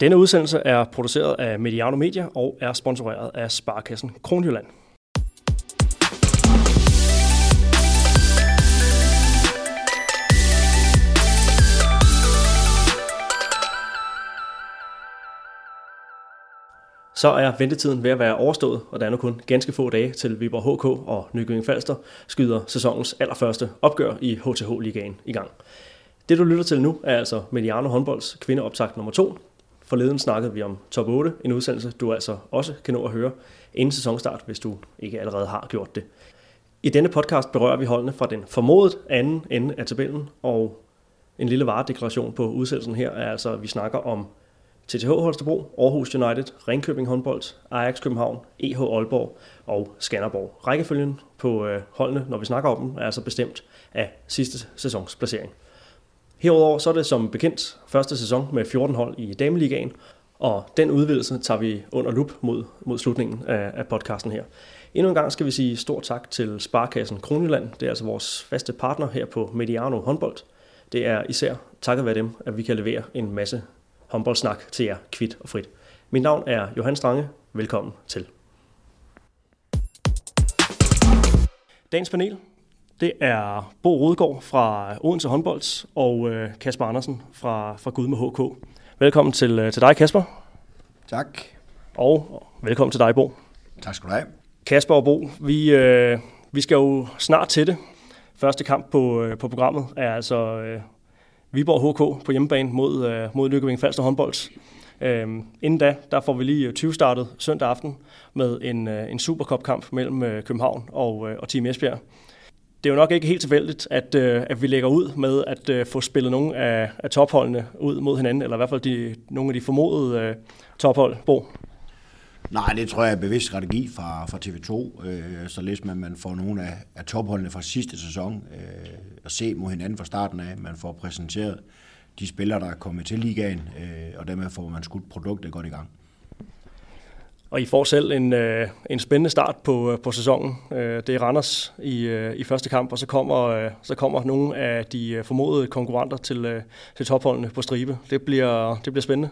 Denne udsendelse er produceret af Mediano Media og er sponsoreret af Sparkassen Kronjylland. Så er ventetiden ved at være overstået, og der er nu kun ganske få dage til Viborg HK og Nykøbing Falster skyder sæsonens allerførste opgør i HTH-ligaen i gang. Det du lytter til nu er altså Mediano håndbolds kvindeoptakt nummer 2. Forleden snakkede vi om top 8, en udsendelse du altså også kan nå at høre inden sæsonstart, hvis du ikke allerede har gjort det. I denne podcast berører vi holdene fra den formodet anden ende af tabellen, og en lille varedeklaration på udsendelsen her er altså, at vi snakker om TTH Holstebro, Aarhus United, Ringkøbing håndbold, Ajax København, EH Aalborg og Skanderborg. Rækkefølgen på øh, holdene, når vi snakker om dem, er altså bestemt af sidste sæsons placering. Herudover så er det som bekendt første sæson med 14 hold i Dameligaen, og den udvidelse tager vi under lup mod, mod slutningen af, af podcasten her. Endnu en gang skal vi sige stort tak til Sparkassen Kronjylland. Det er altså vores faste partner her på Mediano håndbold. Det er især takket være dem, at vi kan levere en masse håndboldsnak til jer kvidt og frit. Mit navn er Johan Strange. Velkommen til. Dagens panel, det er Bo Rodgaard fra Odense Håndbolds og øh, Kasper Andersen fra, fra Gud med HK. Velkommen til, øh, til dig, Kasper. Tak. Og velkommen til dig, Bo. Tak skal du have. Kasper og Bo, vi, øh, vi skal jo snart til det. Første kamp på, øh, på programmet er altså øh, Viborg HK på hjemmebane mod, øh, mod Nykøbing Falster håndbold. Øhm, inden da, der får vi lige 20 startet søndag aften med en, øh, en Supercup-kamp mellem øh, København og, øh, og Team Esbjerg. Det er jo nok ikke helt tilfældigt, at, øh, at vi lægger ud med at øh, få spillet nogle af, af topholdene ud mod hinanden, eller i hvert fald de, nogle af de formodede øh, tophold. Bo? Nej, det tror jeg er bevidst strategi fra, fra TV2, øh, således man, man får nogle af, af topholdene fra sidste sæson øh, at se mod hinanden fra starten af. Man får præsenteret de spillere, der er kommet til ligaen, øh, og dermed får man skudt produktet godt i gang. Og I får selv en, øh, en spændende start på, øh, på sæsonen. Øh, det er Randers i, øh, i første kamp, og så kommer, øh, så kommer nogle af de øh, formodede konkurrenter til, øh, til topholdene på stribe. Det bliver, det bliver spændende.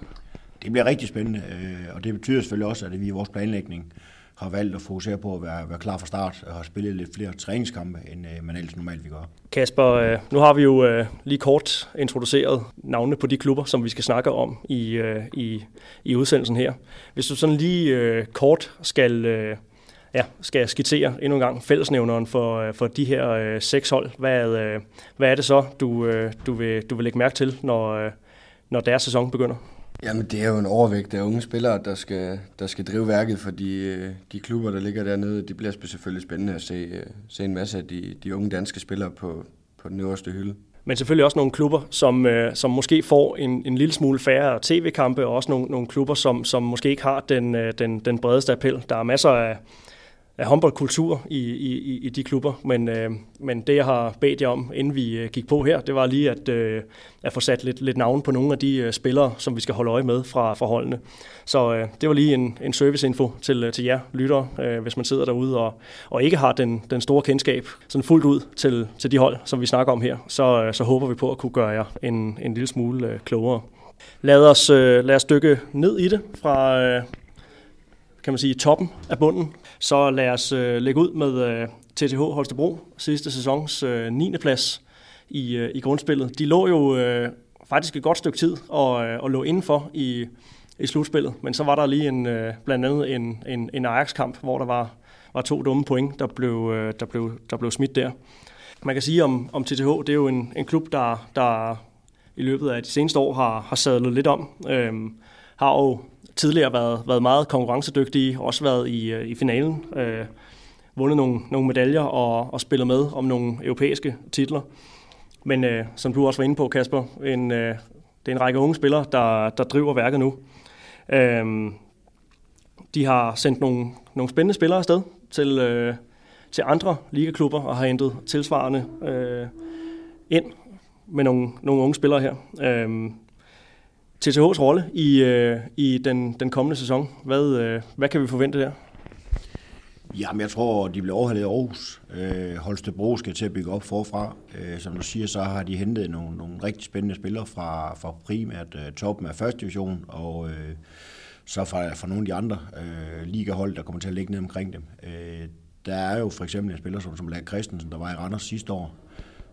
Det bliver rigtig spændende, øh, og det betyder selvfølgelig også, at vi i vores planlægning har valgt at fokusere på at være, være klar fra start og har spillet lidt flere træningskampe, end øh, man ellers normalt vil gøre. Kasper, øh, nu har vi jo øh, lige kort introduceret navnene på de klubber, som vi skal snakke om i, øh, i, i udsendelsen her. Hvis du sådan lige øh, kort skal, ja, skal skitsere endnu en gang fællesnævneren for, for de her seks hold, hvad, hvad er det så, du, du, vil, du vil lægge mærke til, når, når deres sæson begynder? Jamen, det er jo en overvægt af unge spillere, der skal, der skal drive værket for de, øh, de klubber, der ligger dernede. Det bliver selvfølgelig spændende at se, øh, se en masse af de, de unge danske spillere på, på den øverste hylde. Men selvfølgelig også nogle klubber, som, øh, som måske får en, en lille smule færre tv-kampe, og også nogle, nogle klubber, som, som måske ikke har den, øh, den, den bredeste appel. Der er masser af, af håndboldkultur i, i, i de klubber, men, øh, men det jeg har bedt jer om, inden vi øh, gik på her, det var lige at, øh, at få sat lidt, lidt navn på nogle af de øh, spillere, som vi skal holde øje med fra, fra holdene. Så øh, det var lige en, en serviceinfo til, øh, til jer lyttere, øh, hvis man sidder derude og, og ikke har den, den store kendskab sådan fuldt ud til, til de hold, som vi snakker om her, så, øh, så håber vi på at kunne gøre jer en, en lille smule øh, klogere. Lad os, øh, lad os dykke ned i det fra, øh, kan man sige, toppen af bunden. Så lad os øh, lægge ud med øh, TTH Holstebro, sidste sæsons øh, 9. plads i, øh, i grundspillet. De lå jo øh, faktisk et godt stykke tid og, øh, og lå indenfor i, i slutspillet, men så var der lige en, øh, blandt andet en, en, en Ajax-kamp, hvor der var, var to dumme point, der blev, øh, der blev, der blev smidt der. Man kan sige om, om TTH, det er jo en, en klub, der, der i løbet af de seneste år har, har sadlet lidt om. Øhm, har jo tidligere været, været meget konkurrencedygtige, også været i, øh, i finalen, øh, vundet nogle, nogle medaljer og, og spillet med om nogle europæiske titler. Men øh, som du også var inde på, Kasper, en, øh, det er en række unge spillere, der, der driver værket nu. Øh, de har sendt nogle, nogle spændende spillere afsted til, øh, til andre ligaklubber og har hentet tilsvarende øh, ind med nogle, nogle unge spillere her. Øh, TTH's rolle i, øh, i den, den kommende sæson. Hvad, øh, hvad kan vi forvente der? Jamen, jeg tror, de bliver overhalet i Aarhus. Øh, Holstebro skal til at bygge op forfra. Øh, som du siger, så har de hentet nogle, nogle rigtig spændende spillere fra, fra primært øh, toppen af første division, og øh, så fra, fra nogle af de andre øh, ligahold, der kommer til at ligge ned omkring dem. Øh, der er jo for eksempel en spiller som, som Lærke Christensen, der var i Randers sidste år,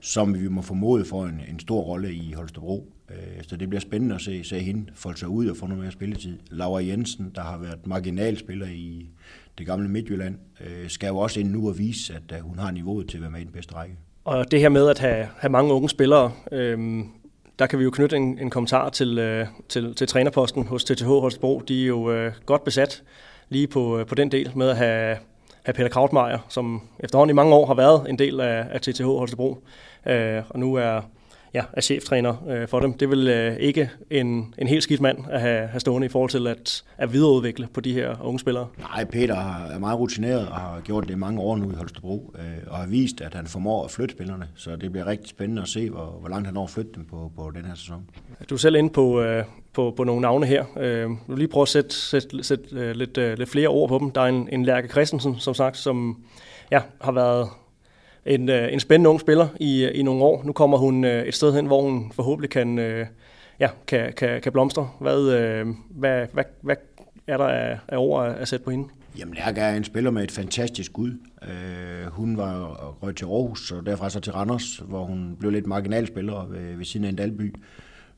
som vi må formode for en, en stor rolle i Holstebro. Øh, så det bliver spændende at se, se hende folde sig ud og få noget mere spilletid. Laura Jensen, der har været marginalspiller i det gamle Midtjylland, øh, skal jo også ind nu og vise, at øh, hun har niveauet til at være med i den bedste række. Og det her med at have, have mange unge spillere, øhm, der kan vi jo knytte en, en kommentar til, øh, til, til trænerposten hos TTH Holstebro. De er jo øh, godt besat lige på, øh, på den del med at have, have Peter Krautmeier, som efterhånden i mange år har været en del af, af TTH Holstebro, øh, og nu er ja, er cheftræner øh, for dem. Det vil øh, ikke en, en helt skidt mand at have, have stående i forhold til at, at videreudvikle på de her unge spillere. Nej, Peter er meget rutineret og har gjort det mange år nu i Holstebro, øh, og har vist, at han formår at flytte spillerne. Så det bliver rigtig spændende at se, hvor, hvor langt han når at flytte dem på, på den her sæson. Du er selv inde på, øh, på, på nogle navne her. Øh, du lige prøve at sætte, sætte, sætte øh, lidt, øh, lidt flere ord på dem. Der er en, en Lærke Christensen, som sagt, som ja, har været en, øh, en spændende ung spiller i, øh, i nogle år. Nu kommer hun øh, et sted hen, hvor hun forhåbentlig kan, øh, ja, kan, kan, kan blomstre. Hvad, øh, hvad, hvad, hvad er der af, af ord at sætte på hende? Jamen, Lærke er en spiller med et fantastisk ud. Øh, hun var røget til Aarhus, og derfra så til Randers, hvor hun blev lidt marginalspiller ved, ved siden af en Dalby.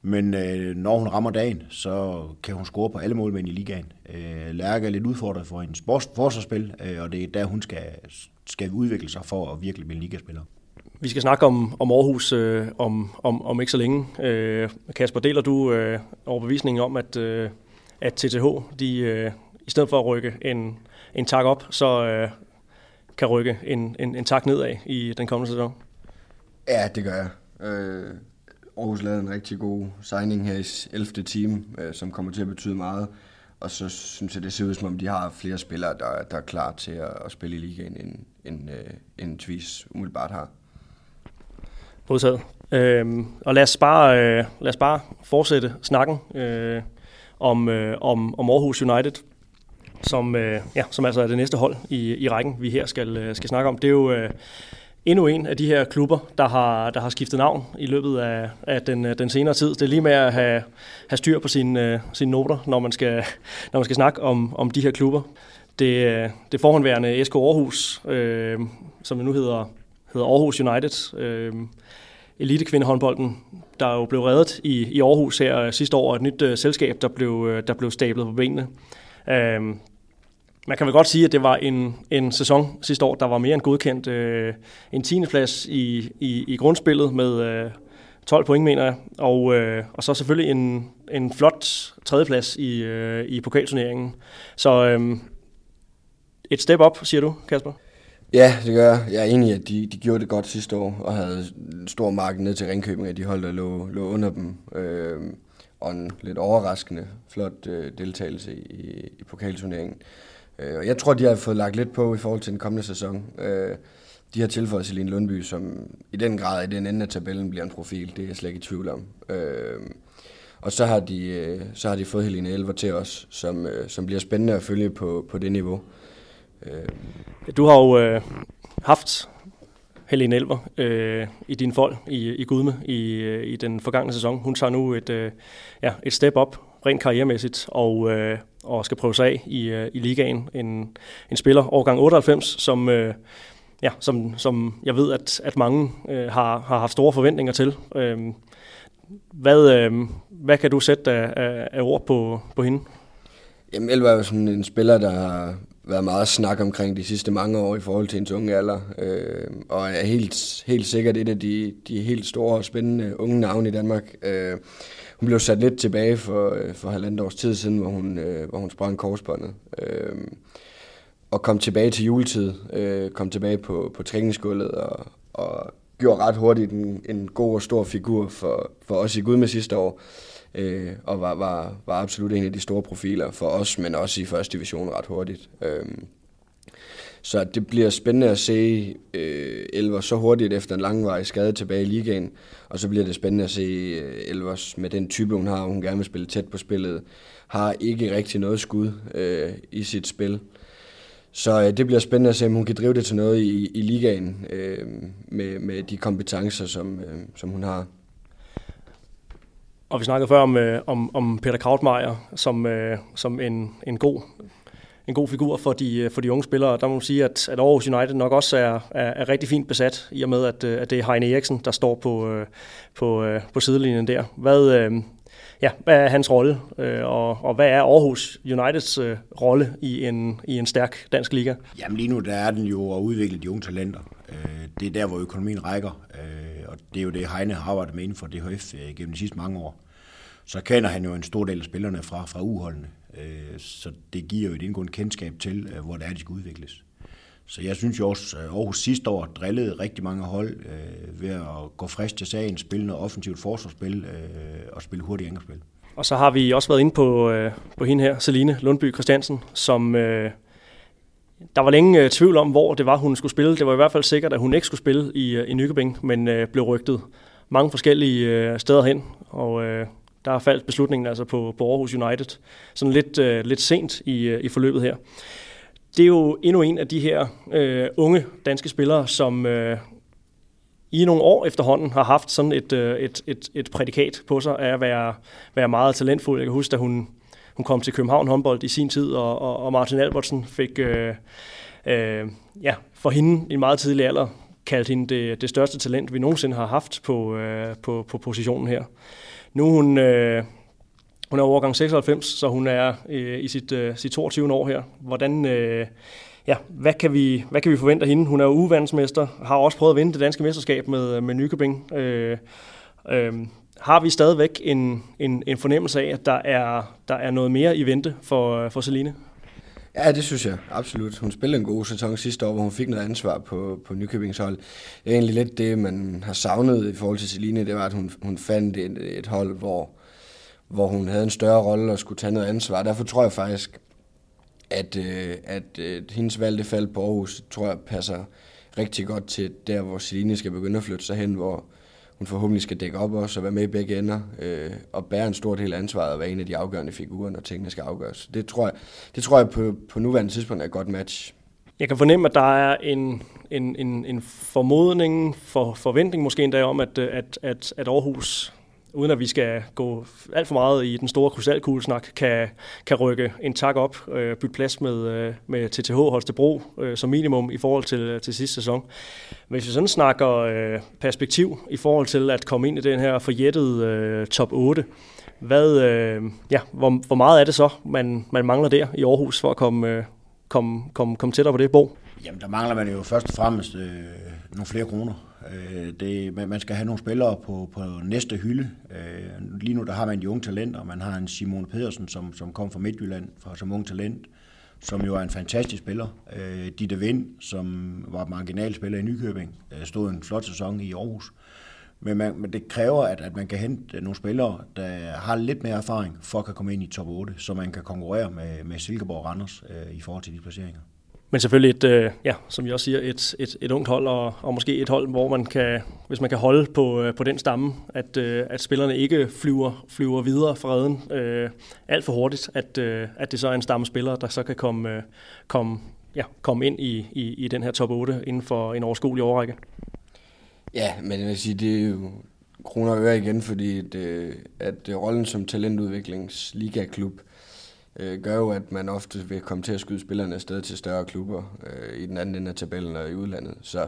Men øh, når hun rammer dagen, så kan hun score på alle målmænd i ligaen. Øh, Lærke er lidt udfordret for hendes forsvarsspil, øh, og det er der, hun skal, skal udvikle sig for at virkelig blive ligaspiller. Vi skal snakke om, om Aarhus øh, om, om, om ikke så længe. Øh, Kasper, deler du øh, overbevisningen om, at, øh, at TTH, de, øh, i stedet for at rykke en, en tak op, så øh, kan rykke en, en, en tak nedad i den kommende sæson? Ja, det gør jeg. Øh, Aarhus lavede en rigtig god signing her i 11. time, øh, som kommer til at betyde meget. Og så synes jeg, det ser ud som om, de har flere spillere, der, der er klar til at, at spille i ligaen, end, end, øh, end Tvis umiddelbart har. Modtaget. Øhm, og lad os, bare, øh, lad os bare fortsætte snakken øh, om, øh, om, om Aarhus United, som, øh, ja, som altså er det næste hold i, i rækken, vi her skal, øh, skal snakke om. Det er jo øh, endnu en af de her klubber, der har, der har skiftet navn i løbet af, af den, øh, den senere tid. Det er lige med at have, have styr på sine, øh, sine noter, når man skal, når man skal snakke om, om de her klubber. Det, øh, det forhåndværende SK Aarhus, øh, som nu hedder, hedder Aarhus United, øh, elitekvindehåndbolden, der jo blev reddet i, i Aarhus her sidste år, et nyt uh, selskab, der blev, der blev stablet på benene. Øh, man kan vel godt sige, at det var en, en sæson sidste år, der var mere end godkendt. Øh, en 10. plads i, i, i grundspillet med øh, 12 point, mener jeg. Og, øh, og så selvfølgelig en, en flot tredjeplads i, øh, i pokalturneringen. Så øh, et step op, siger du, Kasper? Ja, det gør jeg. Jeg er enig i, at de, de gjorde det godt sidste år, og havde en stor marked ned til Ringkøbing, at de hold, der lå, lå under dem. Øh, og en lidt overraskende, flot øh, deltagelse i, i pokalturneringen. Øh, Øh, jeg tror, de har fået lagt lidt på i forhold til den kommende sæson. Øh, de har tilføjet Celine Lundby, som i den grad i den ende af tabellen bliver en profil. Det er jeg slet ikke i tvivl om. Øh, og så har de, øh, så har de fået Helene Elver til os, som, øh, som bliver spændende at følge på, på det niveau. Øh. Du har jo øh, haft Helene Elver øh, i din fold i, i Gudme i, øh, i den forgangne sæson. Hun tager nu et, øh, ja, et step op rent karrieremæssigt og, øh, og skal prøve sig af i, øh, i ligaen. En, en spiller, årgang 98, som, øh, ja, som, som jeg ved, at, at mange øh, har, har haft store forventninger til. Øh, hvad, øh, hvad kan du sætte af, af, af ord på, på hende? Jamen, Elva er jo sådan en spiller, der har været meget snak omkring de sidste mange år i forhold til en unge alder, øh, og er helt, helt sikkert et af de, de helt store og spændende unge navne i Danmark. Øh, hun blev sat lidt tilbage for, øh, for halvandet års tid siden, hvor hun, øh, hvor hun sprang korsbåndet. Øh, og kom tilbage til juletid, øh, kom tilbage på, på træningsgulvet og, og gjorde ret hurtigt en, en god og stor figur for, for os i Gud med sidste år. Øh, og var, var, var absolut en af de store profiler for os, men også i første division ret hurtigt. Øh, så det bliver spændende at se øh, Elver så hurtigt efter en langvarig skade tilbage i ligaen, og så bliver det spændende at se øh, Elvers med den type, hun har, hun gerne vil spille tæt på spillet, har ikke rigtig noget skud øh, i sit spil. så øh, det bliver spændende at se, om hun kan drive det til noget i, i ligaen øh, med, med de kompetencer, som, øh, som hun har. Og vi snakkede før om, øh, om, om Peter Krautmeier som, øh, som en, en god en god figur for de, øh, for de unge spillere. Der må man sige, at, at Aarhus United nok også er, er, er rigtig fint besat, i og med, at, øh, at det er Heine Eriksen, der står på, øh, på, på sidelinjen der. Hvad, ja, hvad er hans rolle, og, og hvad er Aarhus Uniteds rolle i en, i en stærk dansk liga? Jamen lige nu der er den jo at udvikle de unge talenter. Det er der, hvor økonomien rækker, og det er jo det, Heine har arbejdet med inden for DHF gennem de sidste mange år. Så kender han jo en stor del af spillerne fra, fra uholdene. Øh, så det giver jo et indgående kendskab til, øh, hvor det er, de skal udvikles. Så jeg synes jo også, at Aarhus sidste år drillede rigtig mange hold øh, ved at gå frisk til sagen, spille noget offensivt forsvarsspil og spille hurtigt angrebsspil. Og så har vi også været inde på, på hende her, Celine Lundby Christiansen, som der var længe tvivl om, hvor det var, hun skulle spille. Det var i hvert fald sikkert, at hun ikke skulle spille i, i Nykøbing, men blev rygtet mange forskellige steder hen. Og der faldt beslutningen altså på, på Aarhus United sådan lidt, øh, lidt sent i, øh, i forløbet her. Det er jo endnu en af de her øh, unge danske spillere, som øh, i nogle år efterhånden har haft sådan et, øh, et, et, et prædikat på sig af at være, være meget talentfuld. Jeg kan huske, da hun, hun kom til København håndbold i sin tid, og, og, og Martin Albertsen fik øh, øh, ja, for hende i en meget tidlig alder kaldt hende det, det største talent, vi nogensinde har haft på, øh, på, på positionen her. Nu er hun, øh, hun er overgang 96, så hun er øh, i sit, øh, sit 22. år her. Hvordan, øh, ja, hvad, kan vi, hvad kan vi forvente af hende? Hun er jo uvandsmester, har også prøvet at vinde det danske mesterskab med, øh, med Nykøbing. Øh, øh, har vi stadigvæk en, en, en fornemmelse af, at der er, der er noget mere i vente for, øh, for Celine? Ja, det synes jeg absolut. Hun spillede en god sæson sidste år, hvor hun fik noget ansvar på, på Nykøbings hold. Det er egentlig lidt det, man har savnet i forhold til Celine, det var, at hun, hun fandt et, et hold, hvor, hvor hun havde en større rolle og skulle tage noget ansvar. Derfor tror jeg faktisk, at, øh, at, at øh, hendes det faldt på Aarhus, tror jeg passer rigtig godt til der, hvor Celine skal begynde at flytte sig hen, hvor, hun forhåbentlig skal dække op også og være med i begge ender, øh, og bære en stor del af ansvaret og være en af de afgørende figurer, når tingene skal afgøres. Det tror jeg, det tror jeg på, på nuværende tidspunkt er et godt match. Jeg kan fornemme, at der er en, en, en, en formodning, for forventning måske endda om, at, at, at, at Aarhus uden at vi skal gå alt for meget i den store krystalkuglesnak, kan, kan rykke en tak op, øh, bytte plads med, øh, med TTH Holstebro øh, som minimum i forhold til, øh, til sidste sæson. Hvis vi sådan snakker øh, perspektiv i forhold til at komme ind i den her forjættede øh, top 8, hvad, øh, ja, hvor, hvor meget er det så, man, man mangler der i Aarhus for at komme, øh, komme, komme, komme tættere på det bo? Jamen, der mangler man jo først og fremmest øh, nogle flere kroner. Øh, det, man skal have nogle spillere på, på næste hylde. Øh, lige nu der har man de unge talenter. Man har en Simon Pedersen, som, som kom fra Midtjylland fra, som ung talent, som jo er en fantastisk spiller. Øh, Ditte Vind, som var marginalspiller i Nykøbing, stod en flot sæson i Aarhus. Men, man, men det kræver, at, at man kan hente øh, nogle spillere, der har lidt mere erfaring for at kan komme ind i top 8, så man kan konkurrere med, med Silkeborg og Randers øh, i forhold til de placeringer. Men selvfølgelig et, øh, ja, som jeg også siger, et, et, et ungt hold, og, og måske et hold, hvor man kan, hvis man kan holde på, øh, på den stamme, at, øh, at spillerne ikke flyver, flyver videre fra redden øh, alt for hurtigt, at, øh, at det så er en stamme spillere, der så kan komme, øh, komme, ja, komme ind i, i, i den her top 8 inden for en overskuelig overrække. Ja, men jeg vil sige, det er jo kroner og øre igen, fordi det, at rollen som talentudviklingsligaklub, klub øh, gør jo, at man ofte vil komme til at skyde spillerne afsted til større klubber øh, i den anden ende af tabellen og i udlandet. Så,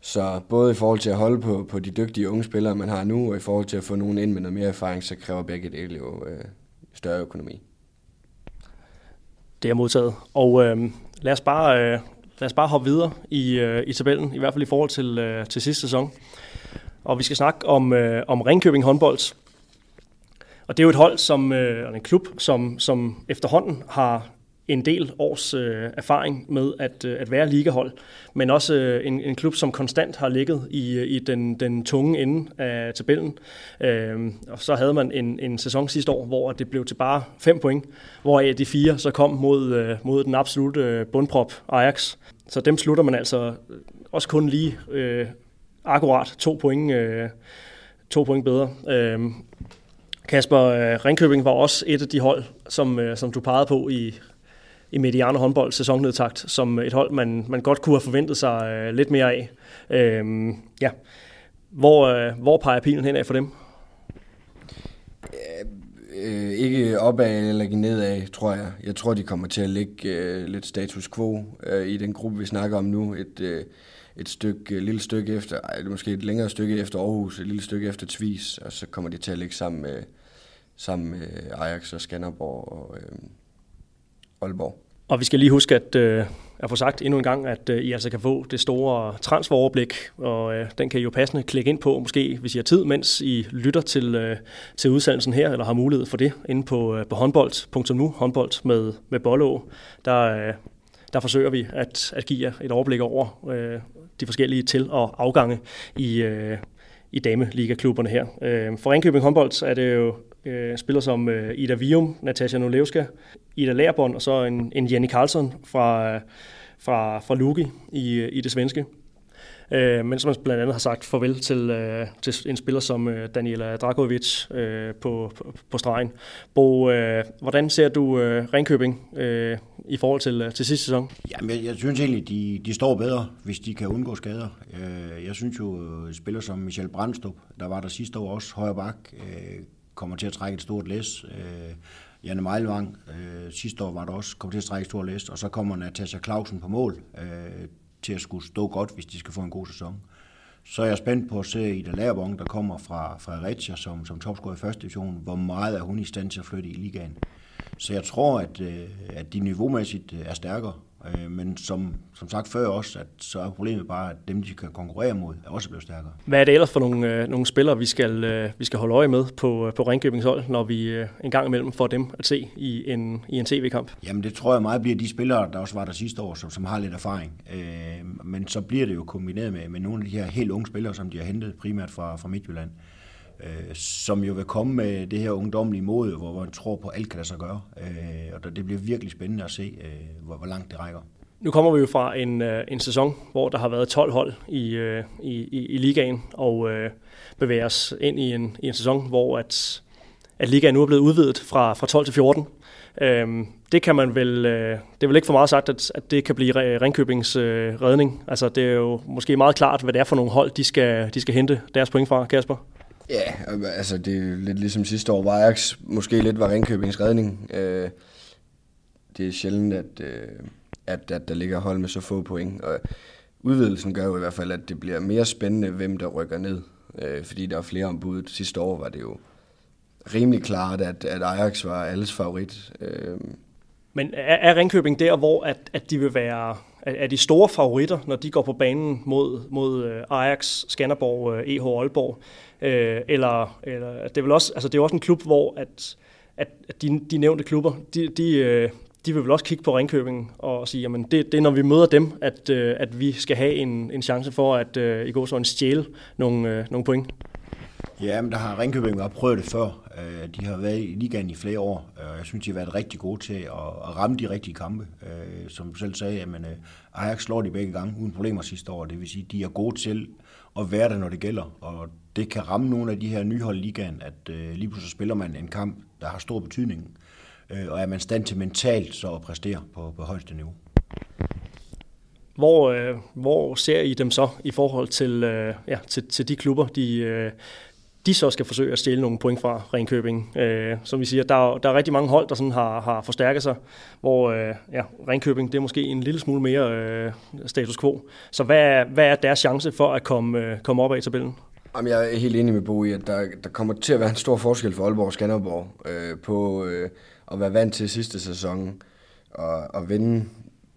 så både i forhold til at holde på, på de dygtige unge spillere, man har nu, og i forhold til at få nogen ind med noget mere erfaring, så kræver begge dele jo øh, større økonomi. Det er modtaget. Og øh, lad, os bare, øh, lad os bare hoppe videre i, øh, i tabellen, i hvert fald i forhold til, øh, til sidste sæson. Og vi skal snakke om, øh, om Ringkøbing håndbold, og det er jo et hold, som, øh, en klub, som, som efterhånden har en del års øh, erfaring med at, øh, at være ligahold, men også øh, en, en klub, som konstant har ligget i, øh, i den, den tunge ende af tabellen. Øh, og så havde man en, en sæson sidste år, hvor det blev til bare fem point, hvor de fire så kom mod, øh, mod den absolute øh, bundprop Ajax. Så dem slutter man altså øh, også kun lige øh, akkurat to point, øh, to point bedre. Øh, Kasper, øh, Ringkøbing var også et af de hold, som, øh, som du pegede på i, i Mediano håndbold sæsonnedtakt, som et hold, man, man godt kunne have forventet sig øh, lidt mere af. Øh, ja. Hvor, øh, hvor peger pilen hen af for dem? Øh, øh, ikke opad eller nedad, tror jeg. Jeg tror, de kommer til at ligge øh, lidt status quo øh, i den gruppe, vi snakker om nu. Et, øh, et stykke, et lille stykke efter, ej, det måske et længere stykke efter Aarhus, et lille stykke efter Tvis, og så kommer de til at ligge sammen med, sammen med øh, Ajax og Skanderborg og øh, Aalborg. Og vi skal lige huske, at øh, at få sagt endnu en gang, at øh, I altså kan få det store transferoverblik, og øh, den kan I jo passende klikke ind på, måske hvis I har tid, mens I lytter til, øh, til udsendelsen her, eller har mulighed for det, inde på, øh, på håndbold.nu, håndbold med, med Bollå. Der, øh, der forsøger vi at, at give jer et overblik over øh, de forskellige til- og afgange i, øh, i dameliga-klubberne her. Øh, for Ringkøbing håndbold er det jo øh, spiller som øh, Ida Vium, Natasja Nolevska, Ida Lærbånd og så en, en Jenny Karlsson fra, øh, fra, fra Lugi i, øh, i det svenske. Øh, men som man blandt andet har sagt farvel til, øh, til en spiller som øh, Daniela Dragovic øh, på, på, på stregen. Bo, øh, hvordan ser du øh, Ringkøbing øh, i forhold til, øh, til sidste sæson? Jamen, jeg, jeg synes egentlig, de, de står bedre, hvis de kan undgå skader. Øh, jeg synes jo, øh, spiller som Michel Brandstrup, der var der sidste år også højre bak, øh, kommer til at trække et stort læs. Øh, Janne Meilvang, øh, sidste år var der også, kommer til at trække et stort læs. Og så kommer Natasha Clausen på mål øh, til at skulle stå godt, hvis de skal få en god sæson. Så er jeg spændt på at se Ida Lærbong, der kommer fra Fredericia som, som topscorer i første division. Hvor meget er hun i stand til at flytte i ligaen? Så jeg tror, at, øh, at de niveaumæssigt øh, er stærkere. Øh, men som, som sagt før også, at så er problemet bare, at dem, de kan konkurrere mod, er også blevet stærkere. Hvad er det ellers for nogle, øh, nogle spillere, vi skal, øh, vi skal holde øje med på, på Ringkøbings hold, når vi øh, en gang imellem får dem at se i en, i en tv-kamp? Jamen det tror jeg meget bliver de spillere, der også var der sidste år, som, som har lidt erfaring. Øh, men så bliver det jo kombineret med, med nogle af de her helt unge spillere, som de har hentet primært fra, fra Midtjylland øh, øh, som jo vil komme med det her ungdomlige mod, hvor man tror på, at alt kan lade sig gøre. Øh, og det bliver virkelig spændende at se, øh, hvor, hvor langt det rækker. Nu kommer vi jo fra en, øh, en sæson, hvor der har været 12 hold i, øh, i, i, i ligaen, og øh, bevæger os ind i en, i en sæson, hvor at, at ligaen nu er blevet udvidet fra, fra 12 til 14. Øhm, det kan man vel, øh, det er vel ikke for meget sagt, at, at det kan blive Ringkøbings øh, redning. Altså, det er jo måske meget klart, hvad det er for nogle hold, de skal, de skal hente deres point fra, Kasper. Ja, altså det er lidt ligesom sidste år, hvor Ajax måske lidt var Ringkøbings redning. Øh, det er sjældent, at, øh, at, at der ligger hold med så få point. Og udvidelsen gør jo i hvert fald, at det bliver mere spændende, hvem der rykker ned. Øh, fordi der er flere ombud. Sidste år var det jo rimelig klart, at, at Ajax var alles favorit. Øh, Men er, er Ringkøbing der, hvor at, at de vil være er de store favoritter, når de går på banen mod, mod øh, Ajax, Skanderborg, EH Aalborg? Øh, eller, eller det er vel også, altså det er også en klub, hvor at, at, at de, de nævnte klubber, de, de, øh, de vil vel også kigge på Ringkøbing og sige, jamen det, det er når vi møder dem, at, øh, at vi skal have en, en chance for at øh, i går så en stjæle nogle, nogle point. Ja, men der har Ringkøbing været prøvet det før. De har været i ligaen i flere år, og jeg synes, de har været rigtig gode til at ramme de rigtige kampe. Som du selv sagde, jamen, Ajax slår de begge gange uden problemer sidste år. Det vil sige, de er gode til at være der, når det gælder. Og det kan ramme nogle af de her nyhold i ligaen, at øh, lige pludselig spiller man en kamp, der har stor betydning, øh, og er man stand til mentalt så at præstere på, på højeste niveau. Hvor, øh, hvor ser I dem så i forhold til, øh, ja, til, til de klubber, de, øh, de så skal forsøge at stjæle nogle point fra Ringkøbing. Øh, som vi siger, der, der er rigtig mange hold, der sådan har, har forstærket sig, hvor øh, ja, Ringkøbing det er måske en lille smule mere øh, status quo. Så hvad er, hvad er deres chance for at komme, øh, komme op af tabellen? Jamen, jeg er helt enig med Bo i, at der, der kommer til at være en stor forskel for Aalborg og Skanderborg øh, på øh, at være vant til sidste sæson og, og vinde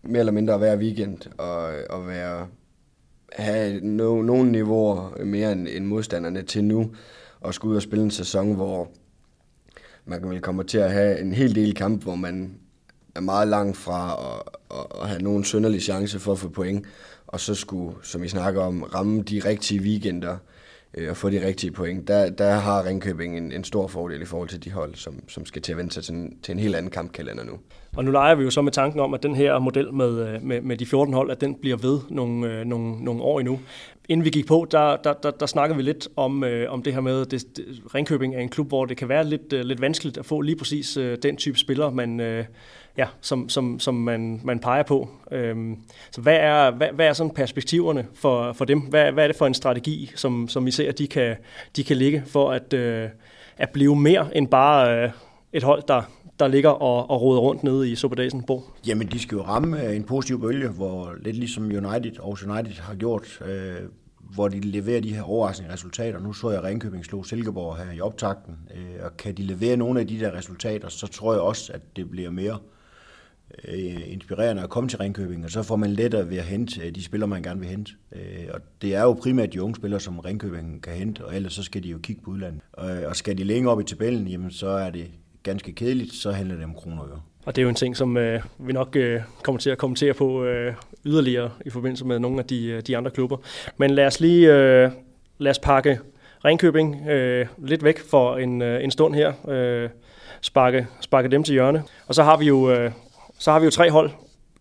mere eller mindre hver weekend og, og være, have no, nogle niveauer mere end, end modstanderne til nu og skulle ud og spille en sæson, hvor man vil komme til at have en hel del kamp, hvor man er meget langt fra at, at, have nogen sønderlig chance for at få point, og så skulle, som I snakker om, ramme de rigtige weekender, øh, Øh, og få de rigtige point, der, der har Ringkøbing en, en stor fordel i forhold til de hold, som, som skal til at vende sig til en, til en helt anden kampkalender nu. Og nu leger vi jo så med tanken om, at den her model med, øh, med, med de 14 hold, at den bliver ved nogle, øh, nogle, nogle år endnu. inden vi gik på, der, der, der, der snakkede vi lidt om, øh, om det her med, at det, Ringkøbing er en klub, hvor det kan være lidt, øh, lidt vanskeligt at få lige præcis øh, den type spiller, man, øh, ja, som, som, som man, man peger på. Øhm, så hvad er, hvad, hvad er sådan perspektiverne for, for dem? Hvad, hvad er det for en strategi, som, som I ser, de kan, de kan ligge for at, øh, at blive mere end bare øh, et hold, der, der ligger og, og roder rundt nede i Superdagen Bo? Jamen, de skal jo ramme øh, en positiv bølge, hvor lidt ligesom United og United har gjort, øh, hvor de leverer de her overraskende resultater. Nu så jeg Ringkøbing slå Silkeborg her i optakten, øh, og kan de levere nogle af de der resultater, så tror jeg også, at det bliver mere øh, Øh, inspirerende at komme til Ringkøbing, og så får man lettere ved at hente øh, de spillere, man gerne vil hente. Øh, og det er jo primært de unge spillere, som Ringkøbing kan hente, og ellers så skal de jo kigge på udlandet. Og, øh, og skal de længe op i tabellen, jamen så er det ganske kedeligt, så handler det om kroner og øre. Og det er jo en ting, som øh, vi nok øh, kommer til at kommentere på øh, yderligere i forbindelse med nogle af de, de andre klubber. Men lad os lige øh, lad os pakke Ringkøbing øh, lidt væk for en, øh, en stund her. Øh, sparke, sparke dem til hjørne. Og så har vi jo, øh, så har vi jo tre hold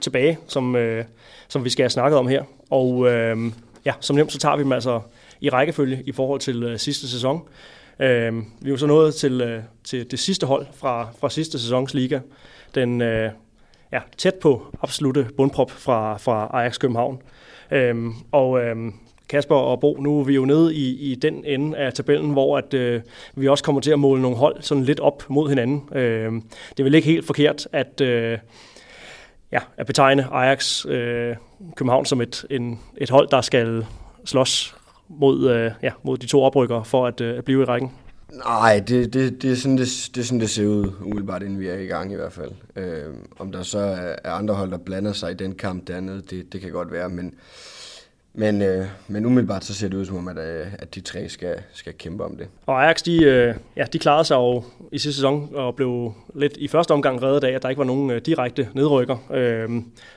tilbage, som, øh, som vi skal have snakket om her. Og øh, ja, som nemt, så tager vi dem altså i rækkefølge i forhold til øh, sidste sæson. Øh, vi er jo så nået til, øh, til det sidste hold fra, fra sidste sæsons liga. Den øh, ja, tæt på absolute bundprop fra, fra Ajax København. Øh, og øh, Kasper og Bo, nu er vi jo nede i, i den ende af tabellen, hvor at, øh, vi også kommer til at måle nogle hold sådan lidt op mod hinanden. Øh, det er vel ikke helt forkert at, øh, ja, at betegne Ajax øh, København som et, en, et hold, der skal slås mod, øh, ja, mod de to oprykker for at, øh, at blive i rækken? Nej, det, det, det, er sådan, det, det er sådan, det ser ud umiddelbart, inden vi er i gang i hvert fald. Øh, om der så er, andre hold, der blander sig i den kamp dernede, det, det kan godt være, men men, øh, men umiddelbart så ser det ud som om, at, øh, at de tre skal, skal kæmpe om det. Og Ajax, de, øh, ja, de klarede sig jo i sidste sæson og blev lidt i første omgang reddet af, at der ikke var nogen øh, direkte nedrykker. Øh,